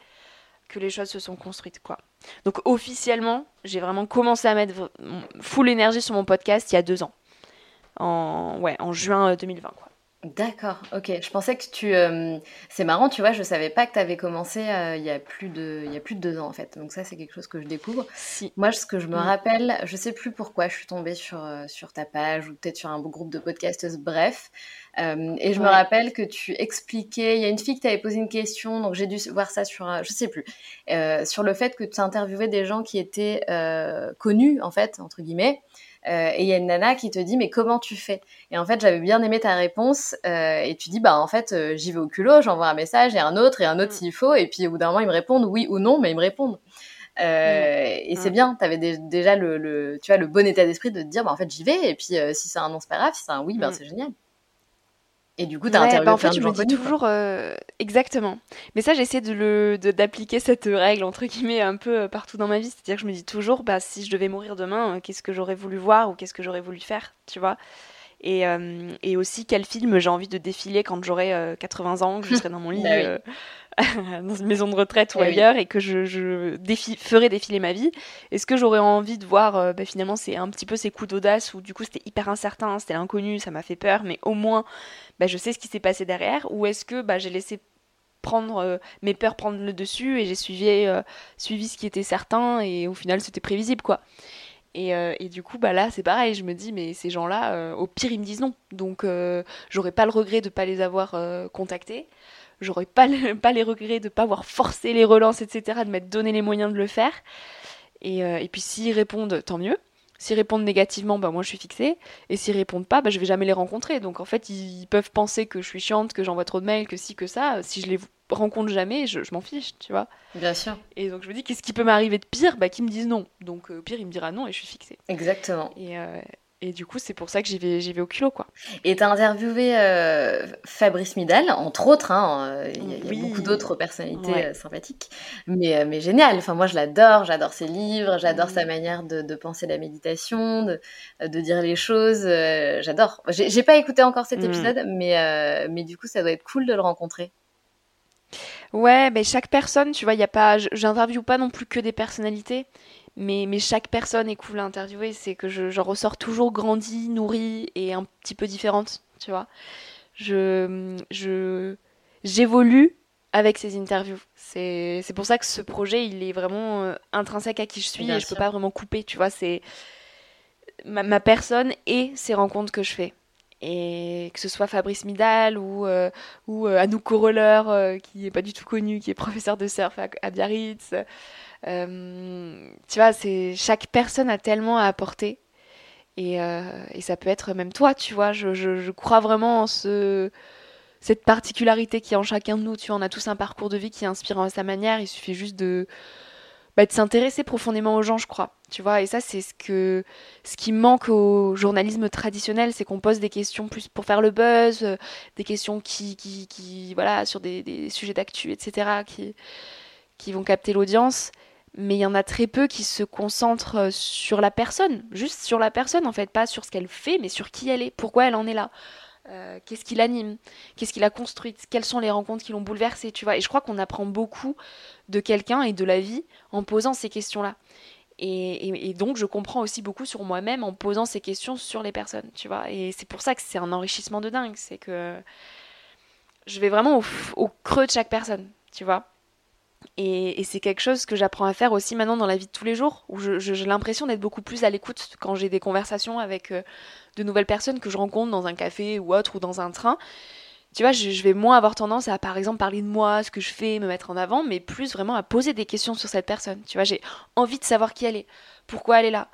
B: que les choses se sont construites, quoi. Donc officiellement, j'ai vraiment commencé à mettre full énergie sur mon podcast il y a deux ans. en, en juin 2020. Quoi.
A: D'accord, ok. Je pensais que tu... Euh, c'est marrant, tu vois, je savais pas que tu avais commencé euh, il, y a plus de, il y a plus de deux ans en fait. Donc ça, c'est quelque chose que je découvre.
B: Si.
A: Moi, ce que je me mm. rappelle, je sais plus pourquoi je suis tombée sur, euh, sur ta page ou peut-être sur un groupe de podcasteuses, bref. et je me rappelle que tu expliquais, il y a une fille qui t'avait posé une question, donc j'ai dû voir ça sur, un, je sais plus, sur le fait que tu interviewais des gens qui étaient connus en fait, entre guillemets. Euh, et il y a une nana qui te dit mais comment tu fais? Et en fait j'avais bien aimé ta réponse euh, et tu dis bah en fait euh, j'y vais au culot, j'envoie un message et un autre et un autre mm. s'il faut et puis au bout d'un moment ils me répondent oui ou non mais ils me répondent. Mm. Et c'est mm. bien, tu avais déjà le, tu vois, le bon état d'esprit de te dire bah en fait j'y vais et puis si c'est un non c'est pas grave, si c'est un oui ben c'est génial. Et du coup, tu as ouais, bah
B: en fait, je me dis toujours euh, exactement. Mais ça, j'essaie de le d'appliquer cette règle entre guillemets un peu euh, partout dans ma vie. C'est-à-dire que je me dis toujours, bah si je devais mourir demain, euh, qu'est-ce que j'aurais voulu voir ou qu'est-ce que j'aurais voulu faire, tu vois? Et, et, aussi quel film j'ai envie de défiler quand j'aurai 80 ans, que je serai dans mon lit, bah dans une maison de retraite ou eh ailleurs, et que je, je défi ferai défiler ma vie. Est-ce que j'aurais envie de voir, bah, finalement, c'est un petit peu ces coups d'audace où du coup c'était hyper incertain, c'était l'inconnu, ça m'a fait peur, mais au moins bah, je sais ce qui s'est passé derrière? Ou est-ce que bah, j'ai laissé prendre euh, mes peurs prendre le dessus et j'ai suivi, euh, suivi ce qui était certain et au final c'était prévisible quoi? Et, euh, et, du coup, bah là, c'est pareil. Je me dis, mais ces gens-là, au pire, ils me disent non. Donc, j'aurais pas le regret de pas les avoir contactés. J'aurais pas, pas les regrets de pas avoir forcé les relances, etc., de m'être donné les moyens de le faire. Et, et puis, s'ils répondent, tant mieux. S'ils répondent négativement, bah moi je suis fixée. Et s'ils répondent pas, bah je vais jamais les rencontrer. Donc en fait, ils peuvent penser que je suis chiante, que j'envoie trop de mails, que si, que ça. Si je les rencontre jamais, je, m'en fiche, tu vois.
A: Bien sûr.
B: Et donc je me dis, qu'est-ce qui peut m'arriver de pire? Bah qu'ils me disent non. Donc euh, au pire, il me dira non et je suis fixée.
A: Exactement.
B: Et, euh, et du coup, c'est pour ça que j'y vais, j'y vais au culot, quoi.
A: Et tu as interviewé euh, Fabrice Midal, entre autres. Hein, il y, a, beaucoup d'autres personnalités sympathiques. Mais, mais génial. Enfin, moi, je l'adore. J'adore ses livres. J'adore sa manière de, de, penser la méditation, de, de dire les choses. j'adore. J'ai, pas écouté encore cet mm. épisode, mais, mais du coup, ça doit être cool de le rencontrer.
B: Ouais, mais chaque personne, tu vois, il y a pas, j'interviewe pas non plus que des personnalités mais, mais chaque personne est cool à interviewer, c'est que je, j'en ressors toujours grandie, nourrie et un petit peu différente, tu vois. Je, je, j'évolue avec ces interviews. C'est, c'est pour ça que ce projet, il est vraiment euh, intrinsèque à qui je suis et je peux pas vraiment couper, tu vois. C'est ma, ma, personne et ces rencontres que je fais. Et que ce soit Fabrice Midal ou, euh, ou euh, Anouk Coroller, qui est pas du tout connu, qui est professeur de surf à, Biarritz, euh, tu vois, c'est chaque personne a tellement à apporter. Et, euh, et, ça peut être même toi, tu vois. Je, crois vraiment en ce, cette particularité qui est en chacun de nous. Tu vois, on a tous un parcours de vie qui est inspirant à sa manière. Il suffit juste de, bah, de s'intéresser profondément aux gens, je crois. Tu vois, et ça, c'est ce que ce qui manque au journalisme traditionnel, c'est qu'on pose des questions plus pour faire le buzz, des questions qui, qui voilà, sur des, des sujets d'actu, etc., qui, qui vont capter l'audience mais il y en a très peu qui se concentrent euh, sur la personne, juste sur la personne en fait, pas sur ce qu'elle fait, mais sur qui elle est, pourquoi elle en est là. Euh, qu'est-ce qui l'anime, qu'est-ce qui l'a construite, quelles sont les rencontres qui l'ont bouleversée, tu vois? Et je crois qu'on apprend beaucoup de quelqu'un et de la vie en posant ces questions-là. Et, donc je comprends aussi beaucoup sur moi-même en posant ces questions sur les personnes, tu vois? Et c'est pour ça que c'est un enrichissement de dingue, c'est que je vais vraiment au, au creux de chaque personne, tu vois? Et, c'est quelque chose que j'apprends à faire aussi maintenant dans la vie de tous les jours, où j'ai l'impression d'être beaucoup plus à l'écoute quand j'ai des conversations avec euh, de nouvelles personnes que je rencontre dans un café ou autre ou dans un train. Tu vois, je, vais moins avoir tendance à, par exemple, parler de moi, ce que je fais, me mettre en avant, mais plus vraiment à poser des questions sur cette personne. Tu vois, j'ai envie de savoir qui elle est, pourquoi elle est là,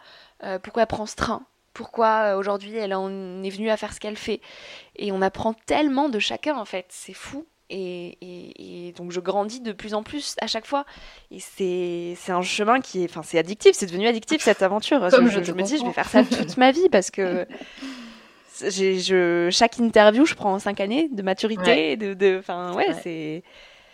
B: euh, pourquoi elle prend ce train, pourquoi euh, aujourd'hui elle en est venue à faire ce qu'elle fait. Et on apprend tellement de chacun en fait, c'est fou. Et, donc je grandis de plus en plus à chaque fois. Et c'est un chemin qui est. Enfin, c'est addictif, c'est devenu addictif cette aventure. je, me dis, je vais faire ça toute ma vie parce que. Je, chaque interview, je prends 5 années de maturité. De, enfin, ouais, c'est.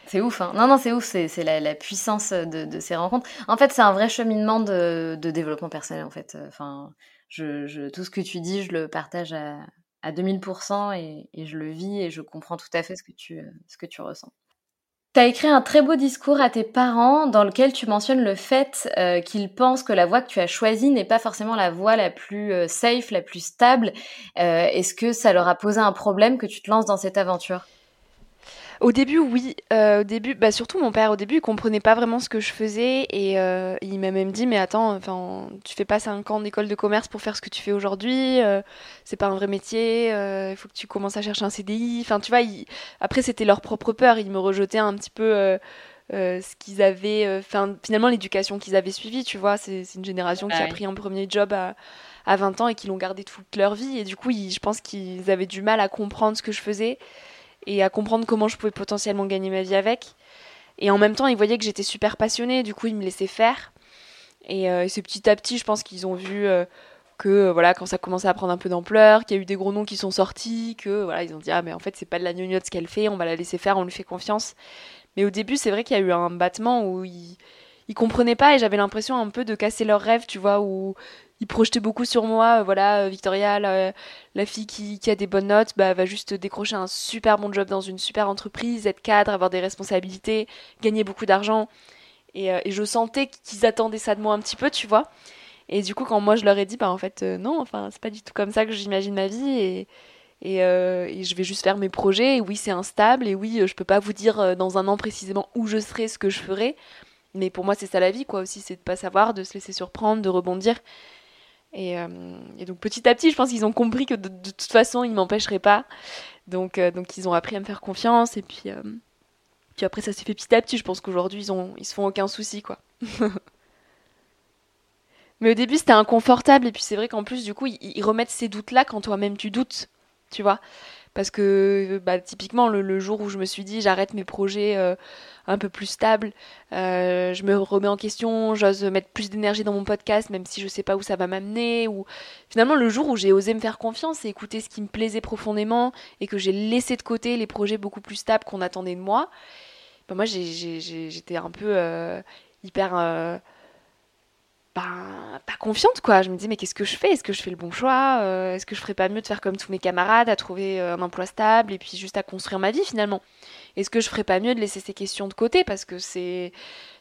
A: C'est ouf, hein. Non, non, c'est ouf, c'est la, puissance de, ces rencontres. En fait, c'est un vrai cheminement de, développement personnel, en fait. Enfin, je, tout ce que tu dis, je le partage à, à 2000% et, je le vis et je comprends tout à fait ce que tu, ce que tu ressens. Tu as écrit un très beau discours à tes parents dans lequel tu mentionnes le fait euh, qu'ils pensent que la voie que tu as choisie n'est pas forcément la voie la plus euh, safe, la plus stable. Euh, est-ce que ça leur a posé un problème que tu te lances dans cette aventure?
B: Au début, oui. Euh, au début, bah, surtout mon père, au début, il comprenait pas vraiment ce que je faisais et euh, il m'a même dit, mais attends, enfin, tu fais pas 5 ans d'école de commerce pour faire ce que tu fais aujourd'hui, euh, c'est pas un vrai métier, il faut que tu commences à chercher un CDI. Enfin, tu vois, après, c'était leur propre peur, ils me rejetaient un petit peu ce qu'ils avaient, enfin, finalement, l'éducation qu'ils avaient suivie, tu vois, c'est une génération qui a pris un premier job à, à 20 ans et qui l'ont gardé toute leur vie. Et du coup, je pense qu'ils avaient du mal à comprendre ce que je faisais et à comprendre comment je pouvais potentiellement gagner ma vie avec. Et en même temps, ils voyaient que j'étais super passionnée, du coup, ils me laissaient faire. Et, euh, c'est petit à petit, je pense qu'ils ont vu euh, que euh, voilà, quand ça commençait à prendre un peu d'ampleur, qu'il y a eu des gros noms qui sont sortis, que voilà, ils ont dit ah mais en fait c'est pas de la gnognotte ce qu'elle fait, on va la laisser faire, on lui fait confiance. Mais au début, c'est vrai qu'il y a eu un battement où ils, ils comprenaient pas et j'avais l'impression un peu de casser leurs rêves, tu vois, où il projetait beaucoup sur moi. Euh, voilà, euh, Victoria, la, fille qui, a des bonnes notes, bah, va juste décrocher un super bon job dans une super entreprise, être cadre, avoir des responsabilités, gagner beaucoup d'argent. Et, euh, je sentais qu'ils attendaient ça de moi un petit peu, tu vois. Et du coup, quand moi je leur ai dit, bah en fait, non, enfin, c'est pas du tout comme ça que j'imagine ma vie. Et, et, je vais juste faire mes projets. Et oui, c'est instable. Et oui, je peux pas vous dire dans un an précisément où je serai, ce que je ferai. Mais pour moi, c'est ça la vie, quoi, aussi, c'est de pas savoir, de se laisser surprendre, de rebondir. Euh, et, donc petit à petit, je pense qu'ils ont compris que de, toute façon, ils ne m'empêcheraient pas. Donc, euh, donc ils ont appris à me faire confiance. Et puis, euh, puis après, ça s'est fait petit à petit. Je pense qu'aujourd'hui, ils, ont, ils se font aucun souci, quoi. Mais au début, c'était inconfortable. Et puis c'est vrai qu'en plus, du coup, ils, ils remettent ces doutes-là quand toi-même tu doutes. Tu vois parce que bah, typiquement le, jour où je me suis dit j'arrête mes projets euh, un peu plus stables, euh, je me remets en question, j'ose mettre plus d'énergie dans mon podcast même si je sais pas où ça va m'amener ou finalement le jour où j'ai osé me faire confiance et écouter ce qui me plaisait profondément et que j'ai laissé de côté les projets beaucoup plus stables qu'on attendait de moi, bah, moi j'étais un peu euh, hyper ben, pas confiante quoi. Je me dis mais qu'est-ce que je fais? Est-ce que je fais le bon choix? Euh, Est-ce que je ferais pas mieux de faire comme tous mes camarades, à trouver euh, un emploi stable et puis juste à construire ma vie finalement? Est-ce que je ferais pas mieux de laisser ces questions de côté? Parce que c'est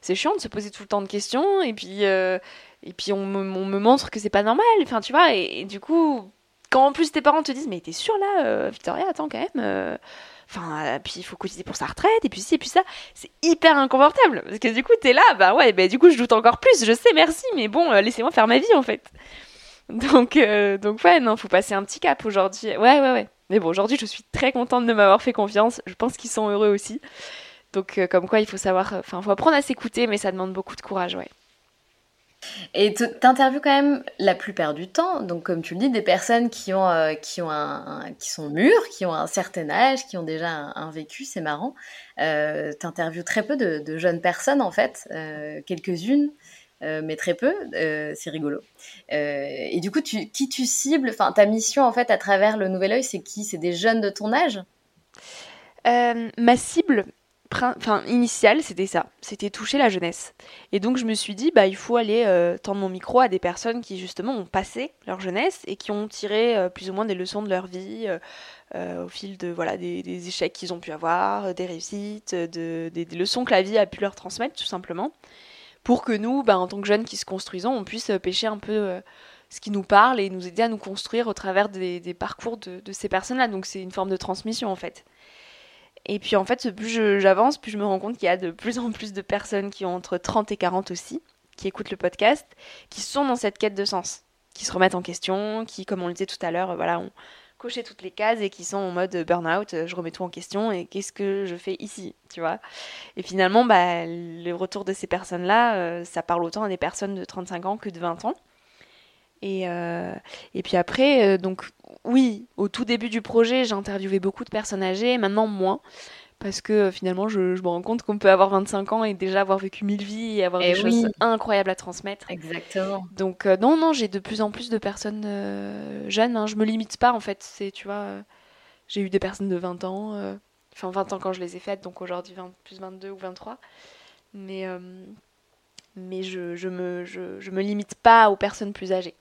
B: c'est chiant de se poser tout le temps de questions et puis euh, et puis on me, on me, montre que c'est pas normal. Enfin tu vois et, du coup quand en plus tes parents te disent mais t'es sûre là Victoria attends quand même Enfin, euh, puis il faut cotiser pour sa retraite, et puis ci, et puis ça. C'est hyper inconfortable. Parce que du coup, t'es là, bah ouais, bah du coup, je doute encore plus. Je sais, merci, mais bon, euh, laissez-moi faire ma vie, en fait. Donc, euh, donc ouais, non, faut passer un petit cap aujourd'hui. Ouais, ouais, ouais. Mais bon, aujourd'hui, je suis très contente de m'avoir fait confiance. Je pense qu'ils sont heureux aussi. Donc, comme quoi, il faut savoir. Enfin, faut apprendre à s'écouter, mais ça demande beaucoup de courage, ouais.
A: Et tu interviews quand même la plupart du temps, donc comme tu le dis, des personnes qui, ont, euh, qui, ont un, qui sont mûres, qui ont un certain âge, qui ont déjà un, vécu, c'est marrant. Euh, tu interviews très peu de, jeunes personnes en fait, euh, quelques-unes, euh, mais très peu, c'est rigolo. et du coup, tu, qui tu cibles, enfin ta mission en fait à travers le Nouvel Oeil, c'est qui? C'est des jeunes de ton âge?
B: Ma cible, enfin initial, c'était ça, c'était toucher la jeunesse. Et donc je me suis dit bah il faut aller euh, tendre mon micro à des personnes qui justement ont passé leur jeunesse et qui ont tiré euh, plus ou moins des leçons de leur vie euh, au fil de voilà des, échecs qu'ils ont pu avoir, des réussites, de, des, leçons que la vie a pu leur transmettre tout simplement, pour que nous, bah, en tant que jeunes qui se construisons, on puisse pêcher un peu ce qui nous parle et nous aider à nous construire au travers des, parcours de ces personnes-là. Donc c'est une forme de transmission en fait. Et puis en fait, plus j'avance, plus je me rends compte qu'il y a de plus en plus de personnes qui ont entre 30 et 40 aussi, qui écoutent le podcast, qui sont dans cette quête de sens, qui se remettent en question, qui, comme on le disait tout à l'heure, voilà, ont coché toutes les cases et qui sont en mode burn-out, je remets tout en question et qu'est-ce que je fais ici, tu vois? Et finalement, bah, le retour de ces personnes-là, euh, ça parle autant à des personnes de 35 ans que de 20 ans. Et, euh, et puis après, euh, donc oui, au tout début du projet, j'ai interviewé beaucoup de personnes âgées, maintenant moins. Parce que euh, finalement, je, me rends compte qu'on peut avoir 25 ans et déjà avoir vécu mille vies et avoir des choses incroyables à transmettre.
A: Exactement.
B: Donc, non, non, j'ai de plus en plus de personnes jeunes. Hein. Je me limite pas, en fait. C'est, tu vois, j'ai eu des personnes de 20 ans. Enfin, 20 ans quand je les ai faites, donc aujourd'hui plus 22 ou 23. Mais, mais je, je, me, je, je me limite pas aux personnes plus âgées.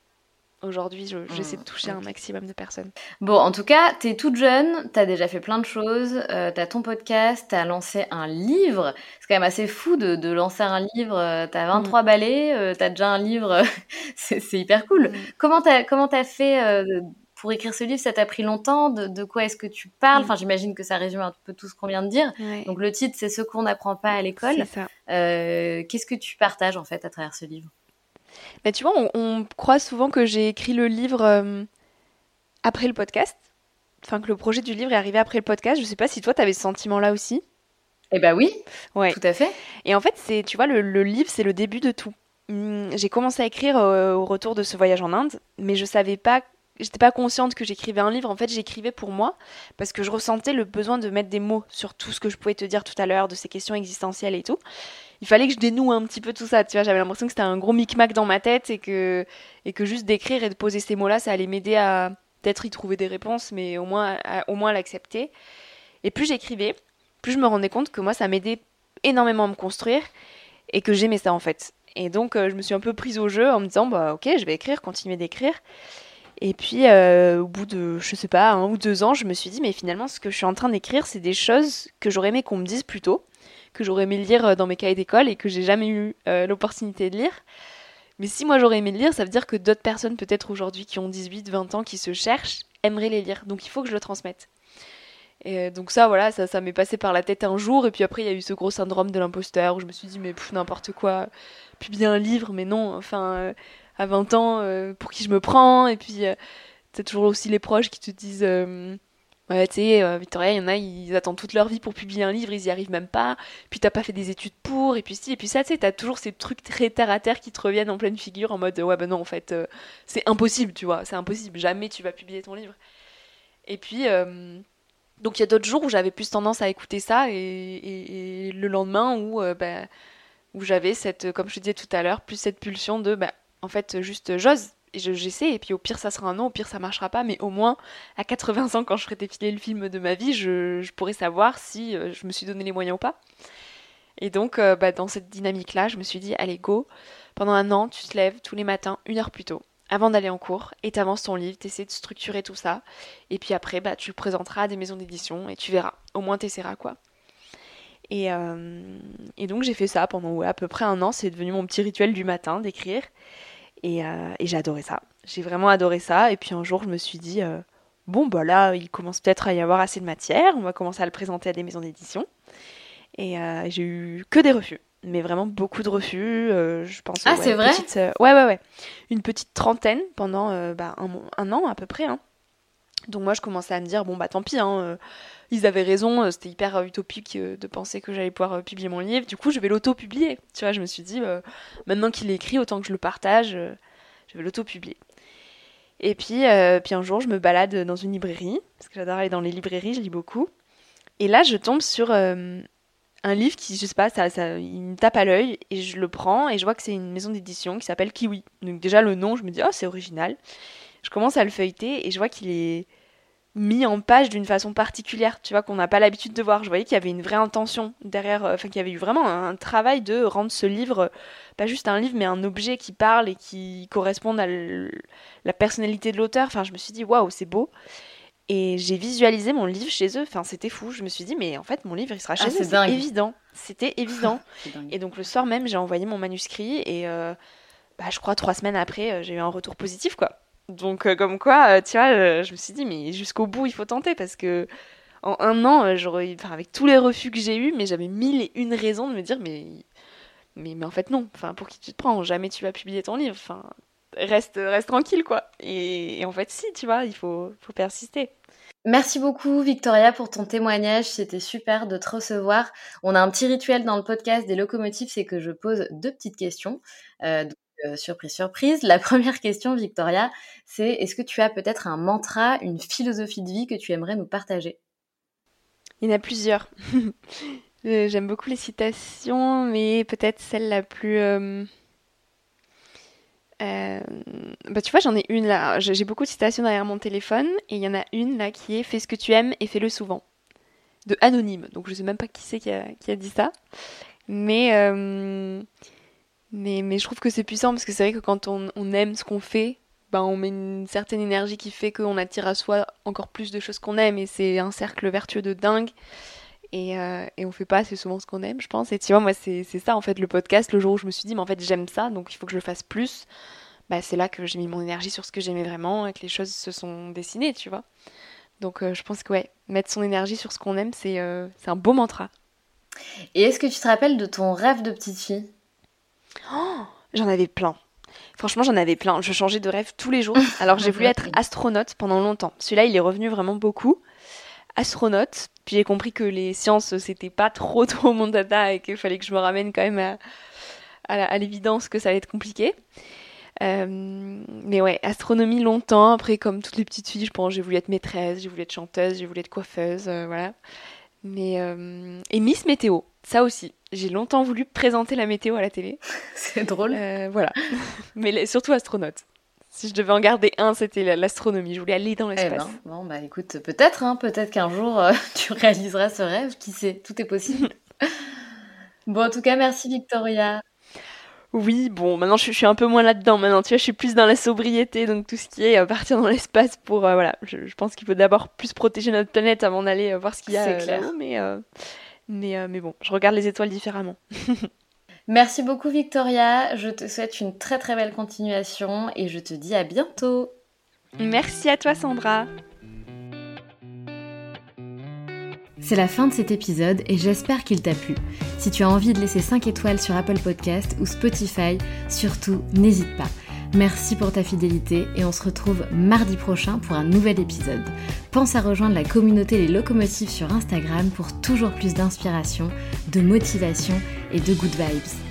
B: Aujourd'hui, j'essaie de toucher un maximum de personnes.
A: Bon, en tout cas, t'es toute jeune, t'as déjà fait plein de choses, euh, t'as ton podcast, t'as lancé un livre. C'est quand même assez fou de, de lancer un livre. Euh, t'as 23 mm. balais, euh, t'as déjà un livre. c'est hyper cool. Mm. Comment t'as comment as fait euh, pour écrire ce livre? Ça t'a pris longtemps? De, de quoi est-ce que tu parles? Mm. Enfin, j'imagine que ça résume un peu tout ce qu'on vient de dire. Donc le titre, c'est ce qu'on n'apprend pas à l'école. Qu'est-ce que tu partages en fait à travers ce livre?
B: Mais tu vois, on, croit souvent que j'ai écrit le livre euh, après le podcast. Enfin, que le projet du livre est arrivé après le podcast. Je sais pas si toi, tu avais ce sentiment-là aussi.
A: Eh ben oui, ouais. tout à fait.
B: Et en fait, c'est, tu vois, le, livre, c'est le début de tout. Hum, j'ai commencé à écrire euh, au retour de ce voyage en Inde, mais je savais pas j'étais pas consciente que j'écrivais un livre. En fait, j'écrivais pour moi parce que je ressentais le besoin de mettre des mots sur tout ce que je pouvais te dire tout à l'heure, de ces questions existentielles et tout il fallait que je dénoue un petit peu tout ça. Tu vois, j'avais l'impression que c'était un gros micmac dans ma tête et que, et que juste d'écrire et de poser ces mots-là, ça allait m'aider à peut-être y trouver des réponses, mais au moins, à, au moins l'accepter. Et plus j'écrivais, plus je me rendais compte que moi, ça m'aidait énormément à me construire et que j'aimais ça en fait. Et donc, euh, je me suis un peu prise au jeu en me disant, bah ok, je vais écrire, continuer d'écrire. Et puis, euh, au bout de, je sais pas, un ou deux ans, je me suis dit, mais finalement, ce que je suis en train d'écrire, c'est des choses que j'aurais aimé qu'on me dise plus tôt que j'aurais aimé lire euh, dans mes cahiers d'école et que j'ai jamais eu euh, l'opportunité de lire. Mais si moi j'aurais aimé le lire, ça veut dire que d'autres personnes, peut-être aujourd'hui qui ont 18, 20 ans, qui se cherchent, aimeraient les lire. Donc il faut que je le transmette. Et euh, donc ça, voilà, ça, ça m'est passé par la tête un jour. Et puis après, il y a eu ce gros syndrome de l'imposteur où je me suis dit, mais n'importe quoi, publier un livre, mais non, enfin, à 20 ans, pour qui je me prends Et puis, c'est toujours aussi les proches qui te disent Tu sais, euh, Victoria, il y en a, ils attendent toute leur vie pour publier un livre, ils y arrivent même pas. Puis t'as pas fait des études pour, et puis si, et puis ça, tu sais, t'as toujours ces trucs très terre à terre qui te reviennent en pleine figure en mode ouais, ben non, en fait, euh, c'est impossible, tu vois, c'est impossible, jamais tu vas publier ton livre. Et puis, euh, donc il y a d'autres jours où j'avais plus tendance à écouter ça, et, le lendemain où, bah, où j'avais cette, comme je te disais tout à l'heure, plus cette pulsion de, bah, en fait, juste j'ose, j'essaie, et puis au pire ça sera un non, au pire ça marchera pas, mais au moins à 80 ans, quand je ferai défiler le film de ma vie, je, je pourrai savoir si euh, je me suis donné les moyens ou pas. Et donc, euh, bah, dans cette dynamique-là, je me suis dit, allez, go, pendant un an, tu te lèves tous les matins une heure plus tôt, avant d'aller en cours, et t'avances ton livre, t'essaies de structurer tout ça, et puis après, bah, tu le présenteras à des maisons d'édition, et tu verras, au moins t'essaieras quoi. Et, euh, et donc j'ai fait ça pendant ouais, à peu près un an, c'est devenu mon petit rituel du matin d'écrire. Euh, et, j'ai adoré ça. J'ai vraiment adoré ça. Et puis un jour, je me suis dit, euh, bon, bah là, il commence peut-être à y avoir assez de matière. On va commencer à le présenter à des maisons d'édition. Et euh, j'ai eu que des refus. Mais vraiment beaucoup de refus. je pense.
A: Ah, c'est vrai?
B: Ouais, ouais, ouais. Une petite trentaine pendant bah, un, an à peu près. Hein. Donc moi, je commençais à me dire, bon, bah tant pis. Hein, ils avaient raison, c'était hyper utopique de penser que j'allais pouvoir publier mon livre. Du coup, je vais l'auto-publier. Tu vois, je me suis dit, maintenant qu'il est écrit, autant que je le partage, je vais l'auto-publier. Et puis, puis un jour, je me balade dans une librairie, parce que j'adore aller dans les librairies, je lis beaucoup. Et là, je tombe sur un livre qui, je sais pas, ça, ça, il me tape à l'œil, et je le prends, et je vois que c'est une maison d'édition qui s'appelle Kiwi. Donc déjà, le nom, je me dis, oh, c'est original. Je commence à le feuilleter, et je vois qu'il est mis en page d'une façon particulière, tu vois, qu'on n'a pas l'habitude de voir. Je voyais qu'il y avait une vraie intention derrière, euh, enfin qu'il y avait eu vraiment un, travail de rendre ce livre, pas juste un livre, mais un objet qui parle et qui corresponde à la personnalité de l'auteur. Enfin, je me suis dit, waouh, c'est beau. Et j'ai visualisé mon livre chez eux. Enfin, c'était fou. Je me suis dit, mais en fait, mon livre, il sera chez ah, eux. C'est évident. C'était évident. et donc, le soir même, j'ai envoyé mon manuscrit. Et euh, bah, je crois trois semaines après, euh, j'ai eu un retour positif, quoi. Donc, euh, comme quoi, euh, tu vois, euh, je me suis dit, mais jusqu'au bout, il faut tenter parce que en un an, avec tous les refus que j'ai eus, mais j'avais mille et une raisons de me dire, mais, mais, en fait, non. Enfin, pour qui tu te prends? Jamais tu vas publier ton livre. Enfin, reste, reste tranquille, quoi. Et, en fait, si, tu vois, il faut, persister.
A: Merci beaucoup Victoria pour ton témoignage, c'était super de te recevoir. On a un petit rituel dans le podcast des locomotives, c'est que je pose deux petites questions. Surprise, surprise. La première question, Victoria, c'est est-ce que tu as peut-être un mantra, une philosophie de vie que tu aimerais nous partager?
B: Il y en a plusieurs. Euh, j'aime beaucoup les citations, mais peut-être celle la plus... Euh, bah tu vois, j'en ai une là. J'ai beaucoup de citations derrière mon téléphone et il y en a une là qui est Fais ce que tu aimes et fais-le souvent. De Anonyme. Donc je sais même pas qui c'est qui a dit ça. Mais mais, je trouve que c'est puissant parce que c'est vrai que quand on, aime ce qu'on fait, ben, on met une certaine énergie qui fait qu'on attire à soi encore plus de choses qu'on aime et c'est un cercle vertueux de dingue. Et, euh, et on fait pas assez souvent ce qu'on aime, je pense. Et tu vois, moi, c'est ça en fait le podcast. Le jour où je me suis dit, mais en fait, j'aime ça, donc il faut que je le fasse plus. Bah, c'est là que j'ai mis mon énergie sur ce que j'aimais vraiment et que les choses se sont dessinées, tu vois. Donc euh, je pense que ouais, mettre son énergie sur ce qu'on aime, c'est euh, un beau mantra.
A: Et est-ce que tu te rappelles de ton rêve de petite fille?
B: Oh, J'en avais plein. Franchement, j'en avais plein. Je changeais de rêve tous les jours. Alors, j'ai voulu être astronaute pendant longtemps. Celui-là, il est revenu vraiment beaucoup. Astronaute. Puis j'ai compris que les sciences, c'était pas trop trop mon dada et qu'il fallait que je me ramène quand même à, l'évidence que ça allait être compliqué. Euh, mais ouais, astronomie longtemps. Après, comme toutes les petites filles, je pense, j'ai voulu être maîtresse, j'ai voulu être chanteuse, j'ai voulu être coiffeuse, euh, voilà. Mais euh, et Miss Météo, ça aussi. J'ai longtemps voulu présenter la météo à la télé.
A: C'est drôle.
B: Euh, voilà. Mais surtout astronaute. Si je devais en garder un, c'était l'astronomie. Je voulais aller dans eh l'espace.
A: Ben, bon, bah écoute, peut-être, hein, peut-être qu'un jour euh, tu réaliseras ce rêve. Qui sait, tout est possible. bon, en tout cas, merci Victoria.
B: Oui, bon, maintenant je, suis un peu moins là-dedans. Maintenant, tu vois, je suis plus dans la sobriété, donc tout ce qui est partir dans l'espace pour, voilà, je, pense qu'il faut d'abord plus protéger notre planète avant d'aller voir ce qu'il y a là-haut, mais mais, euh, mais bon, je regarde les étoiles différemment.
A: Merci beaucoup Victoria, je te souhaite une très très belle continuation et je te dis à bientôt.
B: Merci à toi Sandra.
A: C'est la fin de cet épisode et j'espère qu'il t'a plu. Si tu as envie de laisser 5 étoiles sur Apple Podcast ou Spotify, surtout n'hésite pas. Merci pour ta fidélité et on se retrouve mardi prochain pour un nouvel épisode. Pense à rejoindre la communauté Les Locomotives sur Instagram pour toujours plus d'inspiration, de motivation et de good vibes.